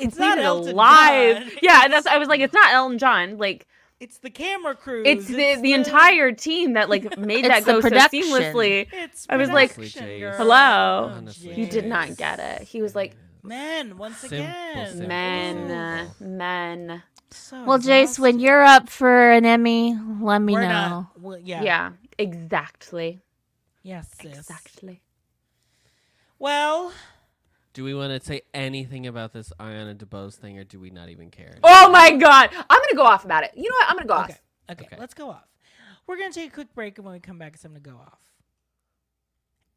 It's not Elton live. John. Yeah, that's I was like, it's not Elton John. Like It's the camera crew. it's the the entire team that like made that go so seamlessly. It's I was like, Jace. girl. Hello. Honestly, He did not get it. He was like, Men, once Simple, again. simple. men, Simple. men. So Well, Jace, when you're up for an Emmy, let me We're know. not. Well, yeah. Yeah. exactly. Yes, sis. Exactly. Well, Do we want to say anything about this Ariana DeBose thing, or do we not even care? Oh my god. I'm gonna go off about it. You know what? I'm gonna go okay. off. okay. Okay. Let's go off. We're going to take a quick break, and when we come back, it's time to go off.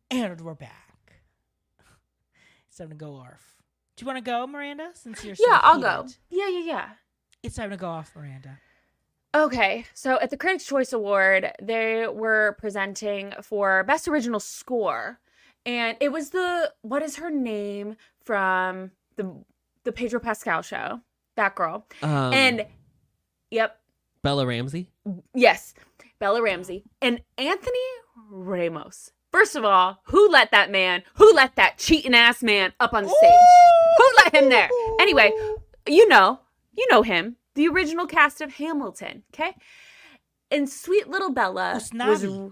And we're back. It's time to go off. Do you want to go, Miranda? Since you're so Yeah, I'll go. Yeah, yeah, yeah. It's time to go off, Miranda. Okay, so at the Critics' Choice Award, they were presenting for Best Original Score, and it was the what is her name from the the Pedro Pascal show? That girl. Um, and yep, Bella Ramsey. yes, Bella Ramsey and Anthony Ramos. First of all, who let that man? Who let that cheating ass man up on stage? Who let him there? Anyway, you know, you know him, the original cast of Hamilton, okay? And sweet little Bella was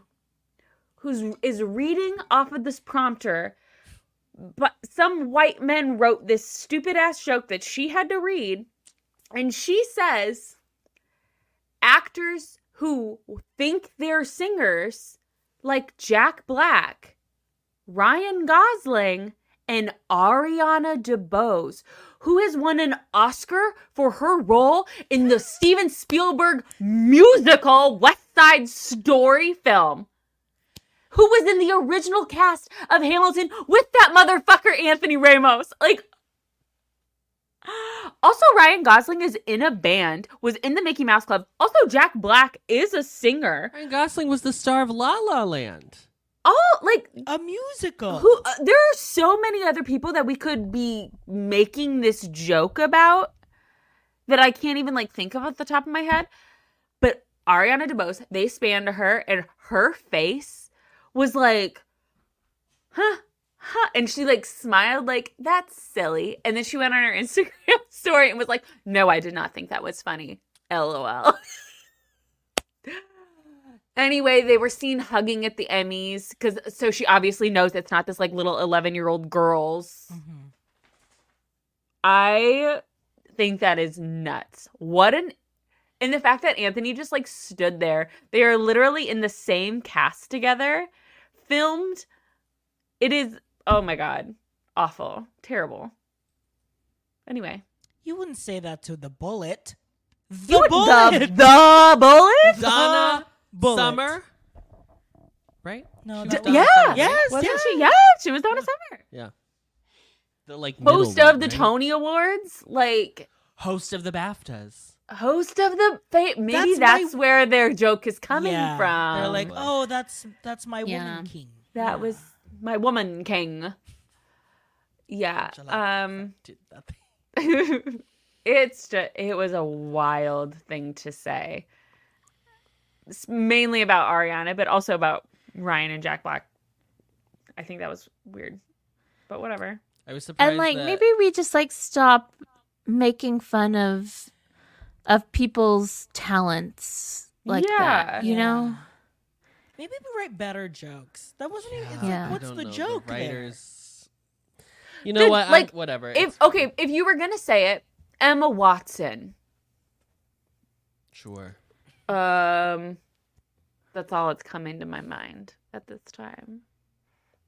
who's is reading off of this prompter, but some white men wrote this stupid ass joke that she had to read, and she says actors who think they're singers like Jack Black, Ryan Gosling, and Ariana DeBose, who has won an Oscar for her role in the Steven Spielberg musical West Side Story film. Who was in the original cast of Hamilton with that motherfucker Anthony Ramos? Like, also, Ryan Gosling is in a band, was in the Mickey Mouse Club. Also, Jack Black is a singer. Ryan Gosling was the star of La La Land. All like A musical. who uh, there are so many other people that we could be making this joke about that I can't even like think of at the top of my head. But Ariana DeBose, they spanned to her and her face was like, huh, huh. And she like smiled like, that's silly. And then she went on her Instagram story and was like, no, I did not think that was funny. LOL. Anyway, they were seen hugging at the Emmys because so she obviously knows it's not this like little 11 year old girls. Mhm. I think that is nuts. What an and the fact that Anthony just like stood there. They are literally in the same cast together, filmed. It is oh my god, awful, terrible. Anyway, You wouldn't say that to the bullet. The you bullet. the the bullet. Donna bullet. Summer, right? No, She that was Donna yeah. Yes, Wasn't yes. she? Yeah, she was Donna Summer. Yeah. The like Host of one, the right? Tony Awards, like Host of the BAFTAs. host of the fa- maybe That's that's, my- where their joke is coming Yeah. from. They're like, oh, that's that's my Yeah. woman king. that Yeah. was my woman king. Yeah. Which I like. Um it's just it was a wild thing to say. It's mainly about Ariana, but also about Ryan and Jack Black. I think that was weird. But whatever. I was surprised. and like that- maybe we just like stop making fun of of people's talents like that. Yeah. You know? Maybe we write better jokes. That wasn't even. It's Yeah. like, what's the know, joke there? writers. You know Dude, what? like, I, whatever. If okay, if you were gonna say it, Emma Watson. sure. Um, that's all that's coming to my mind at this time.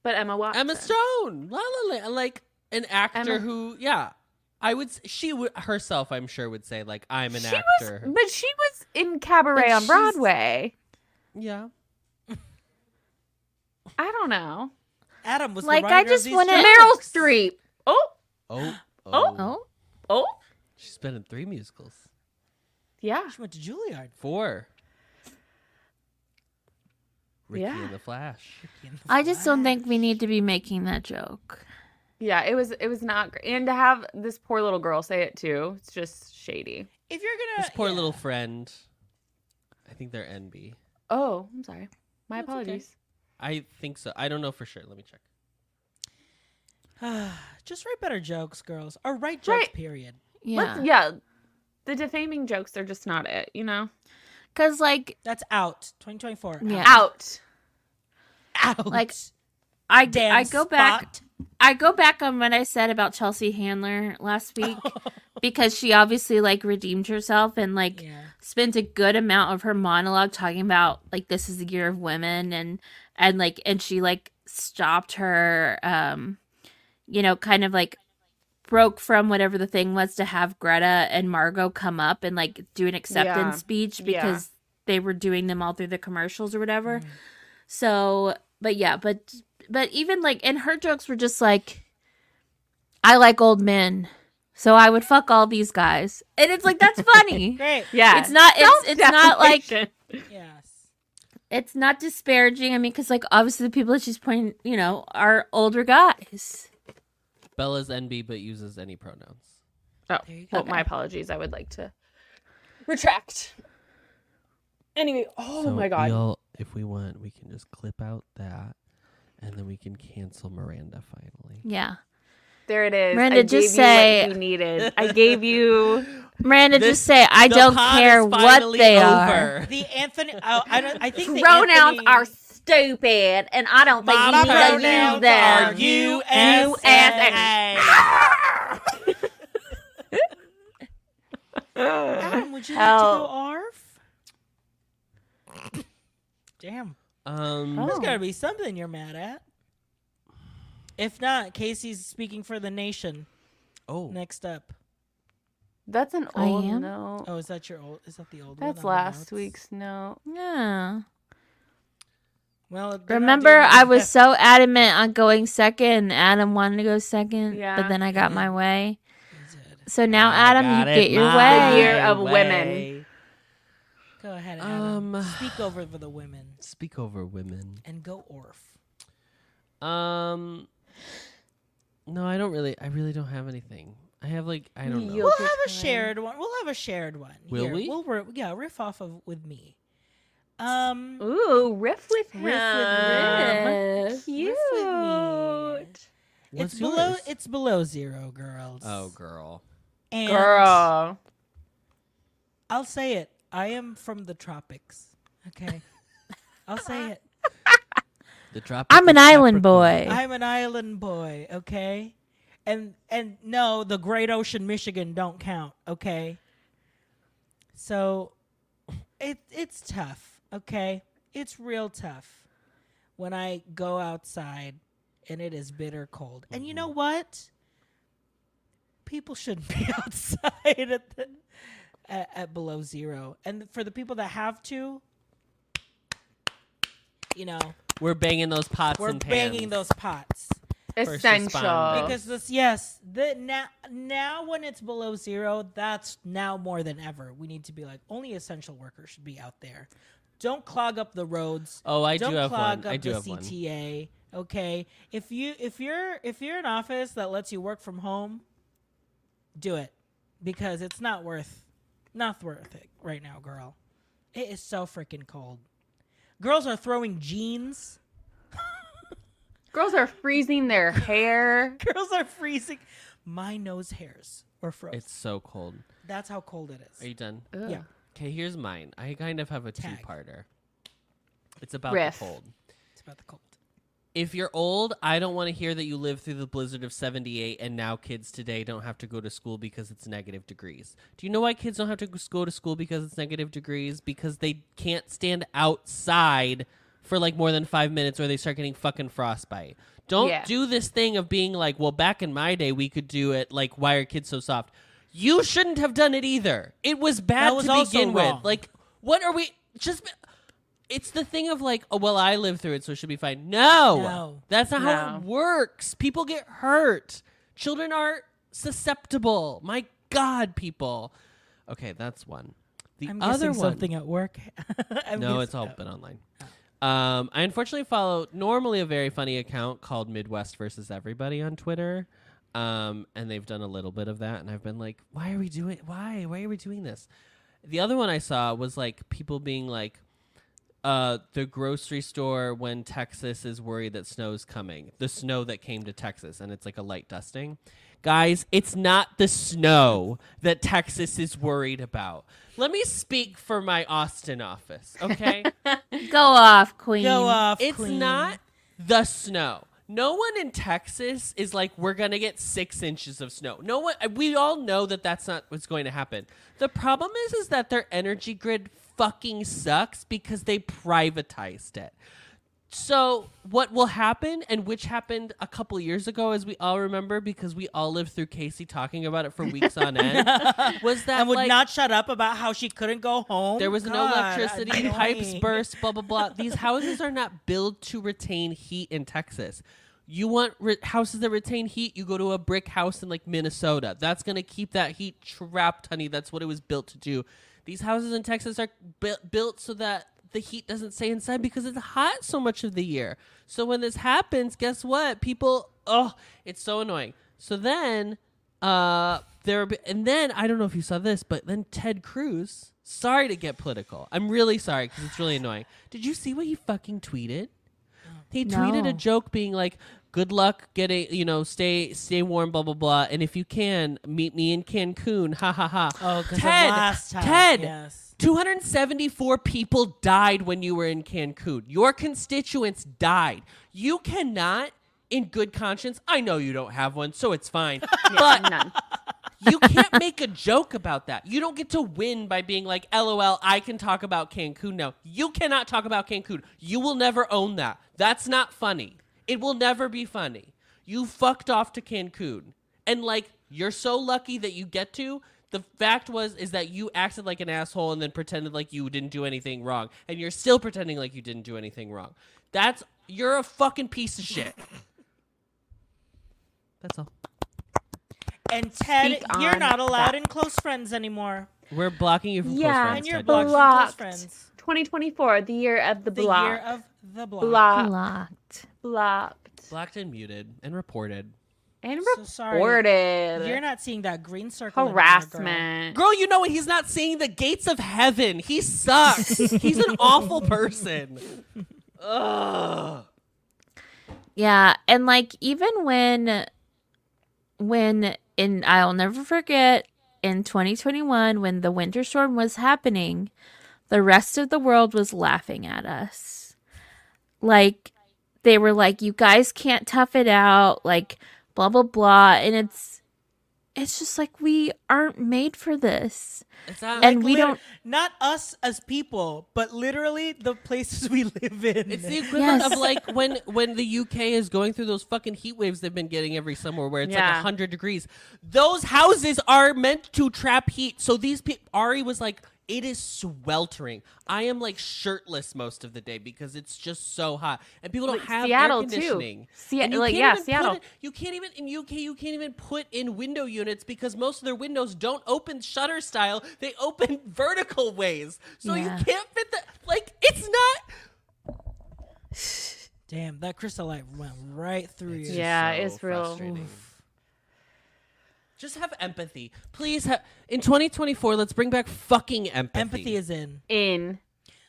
But Emma Watson. Emma Stone, La La Land, like an actor Emma- who, yeah, I would. She would herself, I'm sure, would say like, "I'm an She actor." was, but she was in Cabaret But on she's- Broadway. yeah, I don't know. Adam was Like, the I just of these wanna- Meryl. Streep. Oh, oh, Oh. Oh. oh, She's been in three musicals, yeah. She went to Juilliard. four. Ricky Yeah. and the Flash. ricky I just don't think we need to be making that joke. Yeah, it was it was not great. And to have this poor little girl say it too, it's just shady. If you're gonna, This poor yeah. little friend. I think they're NB. Oh, I'm sorry. My That's okay. apologies. I think so. I don't know for sure. Let me check. just write better jokes, girls, or write jokes. Right. Period. Yeah. Let's, yeah. The defaming jokes, they're just not it, you know? Cuz like That's out. 2024. Yeah. Out. Out. Like, I Damn I go back. I go back on what I said about Chelsea Handler last week because she obviously like redeemed herself and like Yeah. spent a good amount of her monologue talking about like this is the year of women and and like and she like stopped her um you know kind of like broke from whatever the thing was to have Greta and Margot come up and like do an acceptance Yeah. speech Yeah. because they were doing them all through the commercials or whatever. Mm. So, but yeah, but but even like and her jokes were just like I like old men. So I would fuck all these guys. And it's like that's funny. Great. Yeah. It's not- it's- it's not like- Yes. it's not disparaging. I mean, because like obviously the people that she's pointing, you know, are older guys. Bella's NB, but uses any pronouns. Oh, There you go. well, my apologies. I would like to retract. Anyway, oh So my god. we'll- if we want, we can just clip out that, and then we can cancel Miranda finally. Yeah, There it is. Miranda, I just gave you say- what you needed. I gave you Miranda, This- just say I don't care what finally they are. The Anthony. Oh, I don't. I think the pronouns Anthony- are stupid, and I don't think My you need to pronouns use them. are USA. Adam, would you like to go ARF? Damn. Um, Oh. There's got to be something you're mad at. If not, Casey's speaking for the nation. oh, Next up. That's an I old am? note. Oh, is that your old? Is that the old one? That's last week's note. Yeah. Well, Remember, doing I that. was so adamant on going second, and Adam wanted to go second, Yeah. but then I got my way. So now, I Adam, you get your my way. The year of women. Go ahead, Adam. Um, Speak over the women Speak over women. and go Orf. Um, no, I don't really. I really don't have anything. I have like I don't know. We'll have a shared one. We'll have a shared one. Will Here, we? We'll ri- yeah riff off of with me. Um, Ooh, riff with him. Riff with Riff. Cute. Riff with me. What's it's below. It's below zero, girls. oh, girl. and Girl. I'll say it. I am from the tropics. Okay, I'll say it. The drop. I'm an island boy. I'm an island boy. Okay, and and no, the Great Ocean, Michigan, don't count. Okay, so it it's tough. Okay, it's real tough when I go outside and it is bitter cold. And you know mm-hmm. what? people shouldn't be outside at, the, at, at below zero. And for the people that have to, you know, We're banging those pots and tapes. we're and pans. banging those pots. Essential. Because this, yes, the now now when it's below zero, that's now more than ever. We need to be like only essential workers should be out there. Don't clog up the roads. Oh, I Don't do have clog one. up I do the have one. CTA. Okay, if you if you're if you're an office that lets you work from home, do it because it's not worth not worth it right now, girl. It is so freaking cold. Girls are throwing jeans. Girls are freezing their hair. Girls are freezing. My nose hairs were frozen. It's so cold. That's how cold it is. Are you done? Ugh. Yeah. Okay, here's mine. I kind of have a Tag. two-parter. It's about Riff. the cold. It's about the cold. If you're old, I don't want to hear that you lived through the blizzard of 78 and now kids today don't have to go to school because it's negative degrees. Do you know why kids don't have to go to school because it's negative degrees? Because they can't stand outside for like more than five minutes or they start getting fucking frostbite. Don't Yeah. do this thing of being like, well, back in my day, we could do it. Like, why are kids so soft? You shouldn't have done it either. It was bad was to begin with. Like, what are we just? It's the thing of like, oh well, I lived through it, so it should be fine. No, No. that's not how it works. People get hurt. Children are susceptible. My God, people. Okay, that's one. The I'm other one, something at work. No, it's all been online. Um, I unfortunately follow normally a very funny account called Midwest versus Everybody on Twitter. Um, and they've done a little bit of that, and I've been like, why are we doing? Why? Why are we doing this? The other one I saw was like people being like, uh, the grocery store when Texas is worried that snow's coming. The snow that came to Texas, and it's like a light dusting. Guys, it's not the snow that Texas is worried about. Let me speak for my Austin office, okay? Go off, Queen. Go off. it's queen. not the snow. No one in Texas is like, we're going to get six inches of snow. No one, uh, we all know that that's not what's going to happen. The problem is, is that their energy grid fucking sucks because they privatized it. So what will happen, and which happened a couple years ago, as we all remember, because we all lived through Casey talking about it for weeks on end, was that and would like, not shut up about how she couldn't go home. there was no God, electricity, pipes burst, blah blah blah. These houses are not built to retain heat in Texas. You want re- houses that retain heat? You go to a brick house in like Minnesota. That's gonna keep that heat trapped, honey. That's what it was built to do. These houses in Texas are bu- built so that the heat doesn't stay inside because it's hot so much of the year. So when this happens, guess what? People, oh, it's so annoying. So then, uh, there and then I don't know if you saw this, but then Ted Cruz. Sorry to get political. I'm really sorry because it's really annoying. Did you see what he fucking tweeted? He tweeted No. a joke being like, "Good luck getting, you know, stay stay warm, blah blah blah, and if you can, meet me in Cancun." Ha ha ha. Oh, because Ted, last time. Ted, Yes. 274 people died when you were in Cancun. Your constituents died. You cannot, in good conscience, I know you don't have one, so it's fine. but None. you can't make a joke about that. You don't get to win by being like, LOL, I can talk about Cancun now. You cannot talk about Cancun. You will never own that. That's not funny. It will never be funny. You fucked off to Cancun. And like, you're so lucky that you get to. The fact was is that you acted like an asshole and then pretended like you didn't do anything wrong. And you're still pretending like you didn't do anything wrong. That's you're a fucking piece of shit. That's all. And Ted, Speak you're on not allowed that. in close friends anymore. We're blocking you from Yeah, close friends. And you're Ted. blocked from close friends. 2024, the year of the, The block. The year of the block. block. Blocked. Blocked. Blocked and muted and reported. And So sorry. reported. You're not seeing that green circle. anymore, girl. Harassment. Girl, you know what? He's not seeing the gates of heaven. He sucks. He's an awful person. Ugh. Yeah, and like even when when in I'll never forget in 2021 when the winter storm was happening, the rest of the world was laughing at us. Like they were like you guys can't tough it out, like blah blah blah, and it's it's just like we aren't made for this. It's not, And we Liter- don't- not us as people, but literally the places we live in. It's the equivalent Yes. of like when when the UK is going through those fucking heat waves they've been getting every summer where it's like Yeah. 100 degrees. Those houses are meant to trap heat. So these people Ari was like it is sweltering. I am like shirtless most of the day because it's just so hot, and people don't Like have Seattle, air too. conditioning. Se- like, yeah, Seattle. it- you can't even in UK. You can't even put in window units because most of their windows don't open shutter style. They open vertical ways, so Yeah. you can't fit the like. It's not. Damn, that crystal light went right through It's you. Yeah, so it's real. Frustrating. Just have empathy, please. Ha- in 2024, let's bring back fucking empathy. Empathy is in. In.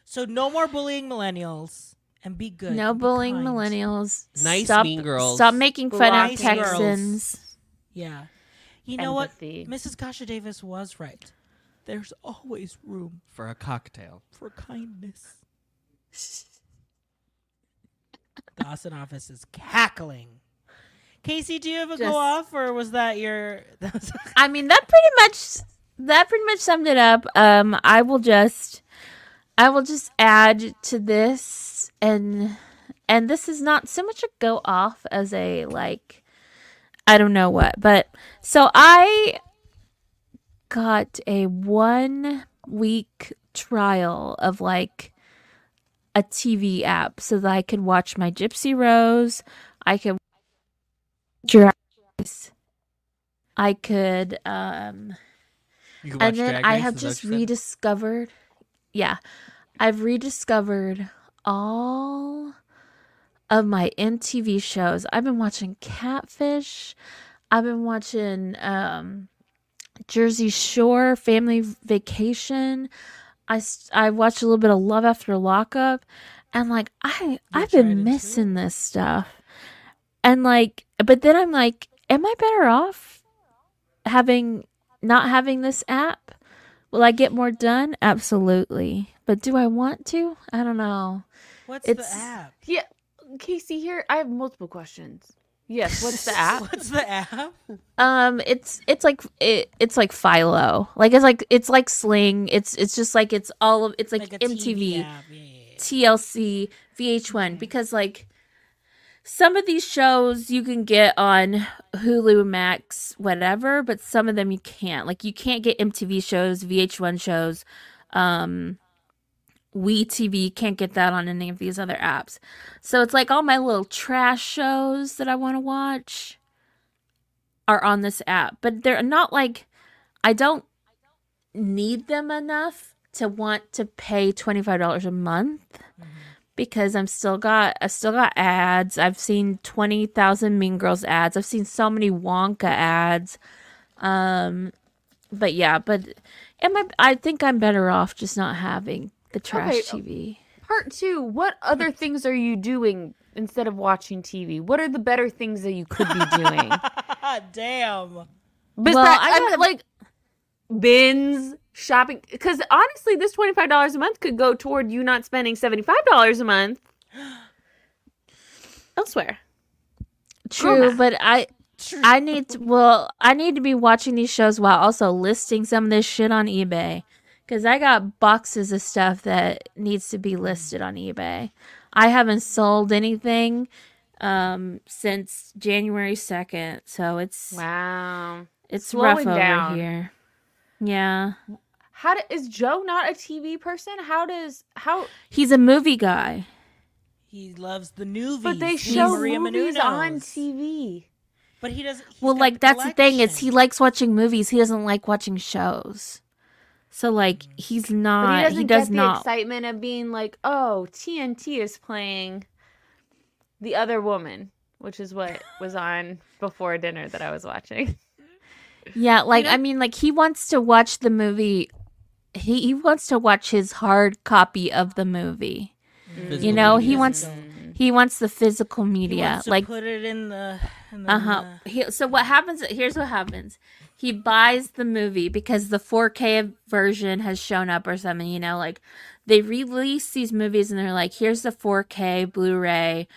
So no more bullying millennials and be good. No bullying kind. millennials. Nice stop, mean girls. Stop making fun Nice of girls. Texans. Yeah. You know Empathy. what? Mrs. Kasha Davis was right. There's always room for a cocktail. for kindness. the Austin office is cackling. Casey, do you have a Just- go off, or was that your? I mean, that pretty much that pretty much summed it up. Um, I will just I will just add to this and and this is not so much a go off as a like I don't know what, but so I got a one week trial of like a TV app so that I could watch my Gypsy Rose. I could Drag Race. I could um and then I have just rediscovered yeah. I've rediscovered all of my MTV shows. I've been watching Catfish. I've been watching um Jersey Shore, Family Vacation. I I watched a little bit of Love After Lockup, and like I I've been too? missing this stuff, and like, but then I'm like, am I better off having not having this app? Will I get more done? Absolutely, but do I want to? I don't know. what's It's- the app? Yeah. Casey, here, I have multiple questions. Yes, what's the app? What's the app? Um, it's it's like it, it's like Philo, like it's like it's like Sling. It's it's just like it's all of it's like, Like MTV. TV. Yeah, yeah, yeah. TLC, VH1 because like some of these shows you can get on Hulu Max whatever, but some of them you can't. Like you can't get MTV shows, VH1 shows, um We TV can't get that on any of these other apps. So it's like all my little trash shows that I want to watch are on this app, but they're not like I don't need them enough to want to pay $25 a month because I'm still got I've still got ads. I've seen 20,000 Mean Girls ads. I've seen so many Wonka ads. Um but yeah, but am I I think I'm better off just not having the trash Okay, TV. Part two, what other things are you doing instead of watching TV? What are the better things that you could be doing? Damn. But Well, that, I I mean, like bins, shopping. Because honestly, this twenty five dollars a month could go toward you not spending seventy five dollars a month elsewhere. True, math. but I I need to, well, I need to be watching these shows while also listing some of this shit on eBay cuz I got boxes of stuff that needs to be listed on eBay. I haven't sold anything um since January 2nd, so it's Wow. it's slowing rough down. over here. Yeah. How do, is Joe not a TV person? How does how? He's a movie guy. He loves the movies. But they show Maria movies Menounos. on TV. But he doesn't. Well, like the that's the thing is he likes watching movies. He doesn't like watching shows. So like he's not he he, doesn't does get the not excitement of being like, oh, TNT is playing the other woman, which is what was on before dinner that I was watching. Yeah, like know- I mean, like he wants to watch the movie. He he wants to watch his hard copy of the movie. Physical You know, media. he wants he wants the physical He media. wants to like put it in the. The uh huh. He, so what happens? Here's what happens. He buys the movie because the 4K version has shown up or something. You know, like they release these movies and they're like, "Here's the 4K Blu-ray.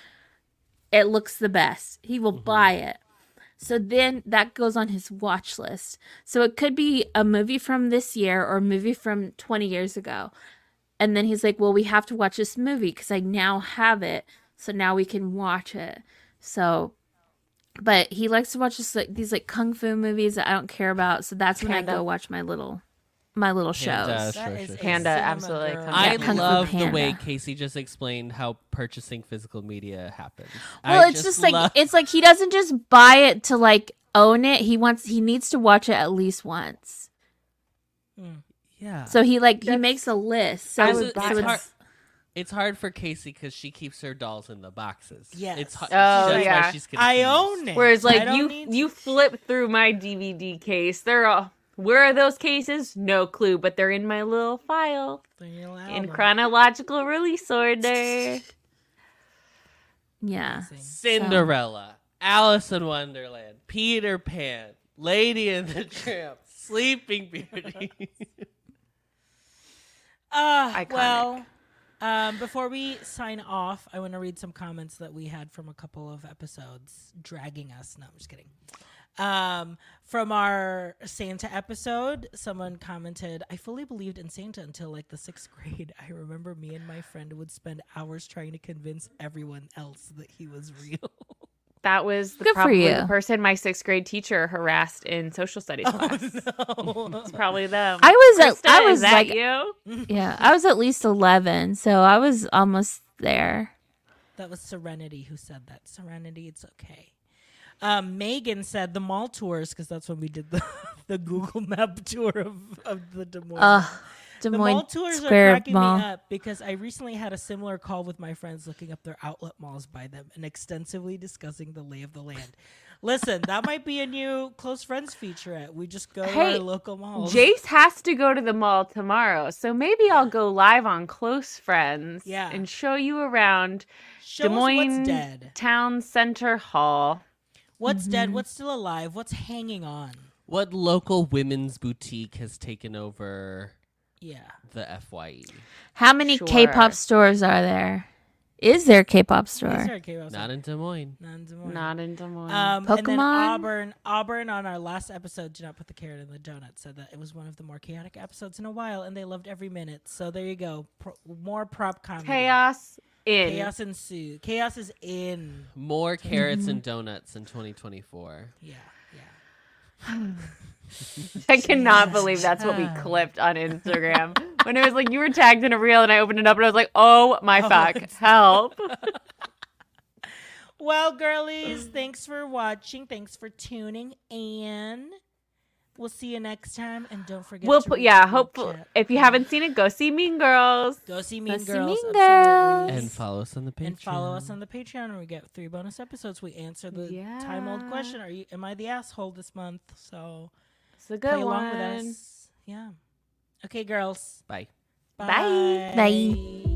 It looks the best." He will buy it. So then that goes on his watch list. So it could be a movie from this year or a movie from 20 years ago. And then he's like, "Well, we have to watch this movie cuz I now have it. So now we can watch it." So but he likes to watch this, like these like kung fu movies that I don't care about. So that's when I go watch my little my little shows. Panda. That Sure, sure, a sure. Panda, absolutely. girl. I Yeah, Kung Fu love the way Casey just explained how purchasing physical media happens. Well, I it's just, like love- it's like he doesn't just buy it to like own it. He wants he needs to watch it at least once. Hmm. yeah. So he like he That's- makes a list. So, I It's- would so buy it's it. hard. It's hard for Casey because she keeps her dolls in the boxes. Yes. it's hard. Oh, that's why yeah. she's I confused. own it. Whereas I like don't you need you flip through my DVD case, they're all where are those cases? No clue, but they're in my little file in chronological release order. yeah. Cinderella, Alice in Wonderland, Peter Pan, Lady and the Tramp, Sleeping Beauty. Uh, Iconic. well, um, before we sign off, I want to read some comments that we had from a couple of episodes dragging us. No, I'm just kidding. Um, from our Santa episode, someone commented, I fully believed in Santa until like the sixth grade. I remember me and my friend would spend hours trying to convince everyone else that he was real. That was the, Good for probably you. the person my sixth grade teacher harassed in social studies class. no. It's probably them. I was at, Krista, I is was that like you. yeah, I was at least 11, so I was almost there. That was Serenity who said that. Serenity, it's okay. Um, Megan said the mall tours because that's when we did the, the Google Map tour of, of the Des Moines. Ugh, Des the mall Moines tours are cracking Mall. me up because I recently had a similar call with my friends looking up their outlet malls by them and extensively discussing the lay of the land. Listen, that might be a new close friends featurette. We just go to Hey, our local malls. Jace has to go to the mall tomorrow, so maybe I'll go live on Close Friends Yeah. and show you around Show Des Moines. Town Center Hall. What's Mm-hmm. dead? What's still alive? What's hanging on? what local women's boutique has taken over Yeah. the? FYE? How many Sure. K-pop stores are there? Is there a K-pop store? These are K-pop Not in Des Moines. Not in Des Moines. Not in Des Moines. Um, And then Pokemon? Auburn, Auburn on our last episode, did not put the carrot in the donut, said that it was one of the more chaotic episodes in a while, and they loved every minute. So there you go, Pro- more prop comedy. Chaos in. chaos ensued. Chaos is in. More carrots and donuts in 2024. Yeah, yeah. I cannot believe that's what we clipped on Instagram. when it was like you were tagged in a reel and I opened it up and I was like, oh my oh, fuck, help. Well, girlies, thanks for watching. Thanks for tuning in. We'll see you next time, and don't forget. we'll to put yeah, the hope if you haven't seen it, go see Mean Girls. go see Mean Go see Girls, Mean. Girls. And follow us on the Patreon. and follow us on the Patreon, and we get three bonus episodes. We answer the time old question: Are you? Am I the asshole this month? So It's a play good along one. with us. Yeah. Okay, girls. Bye. Bye. Bye.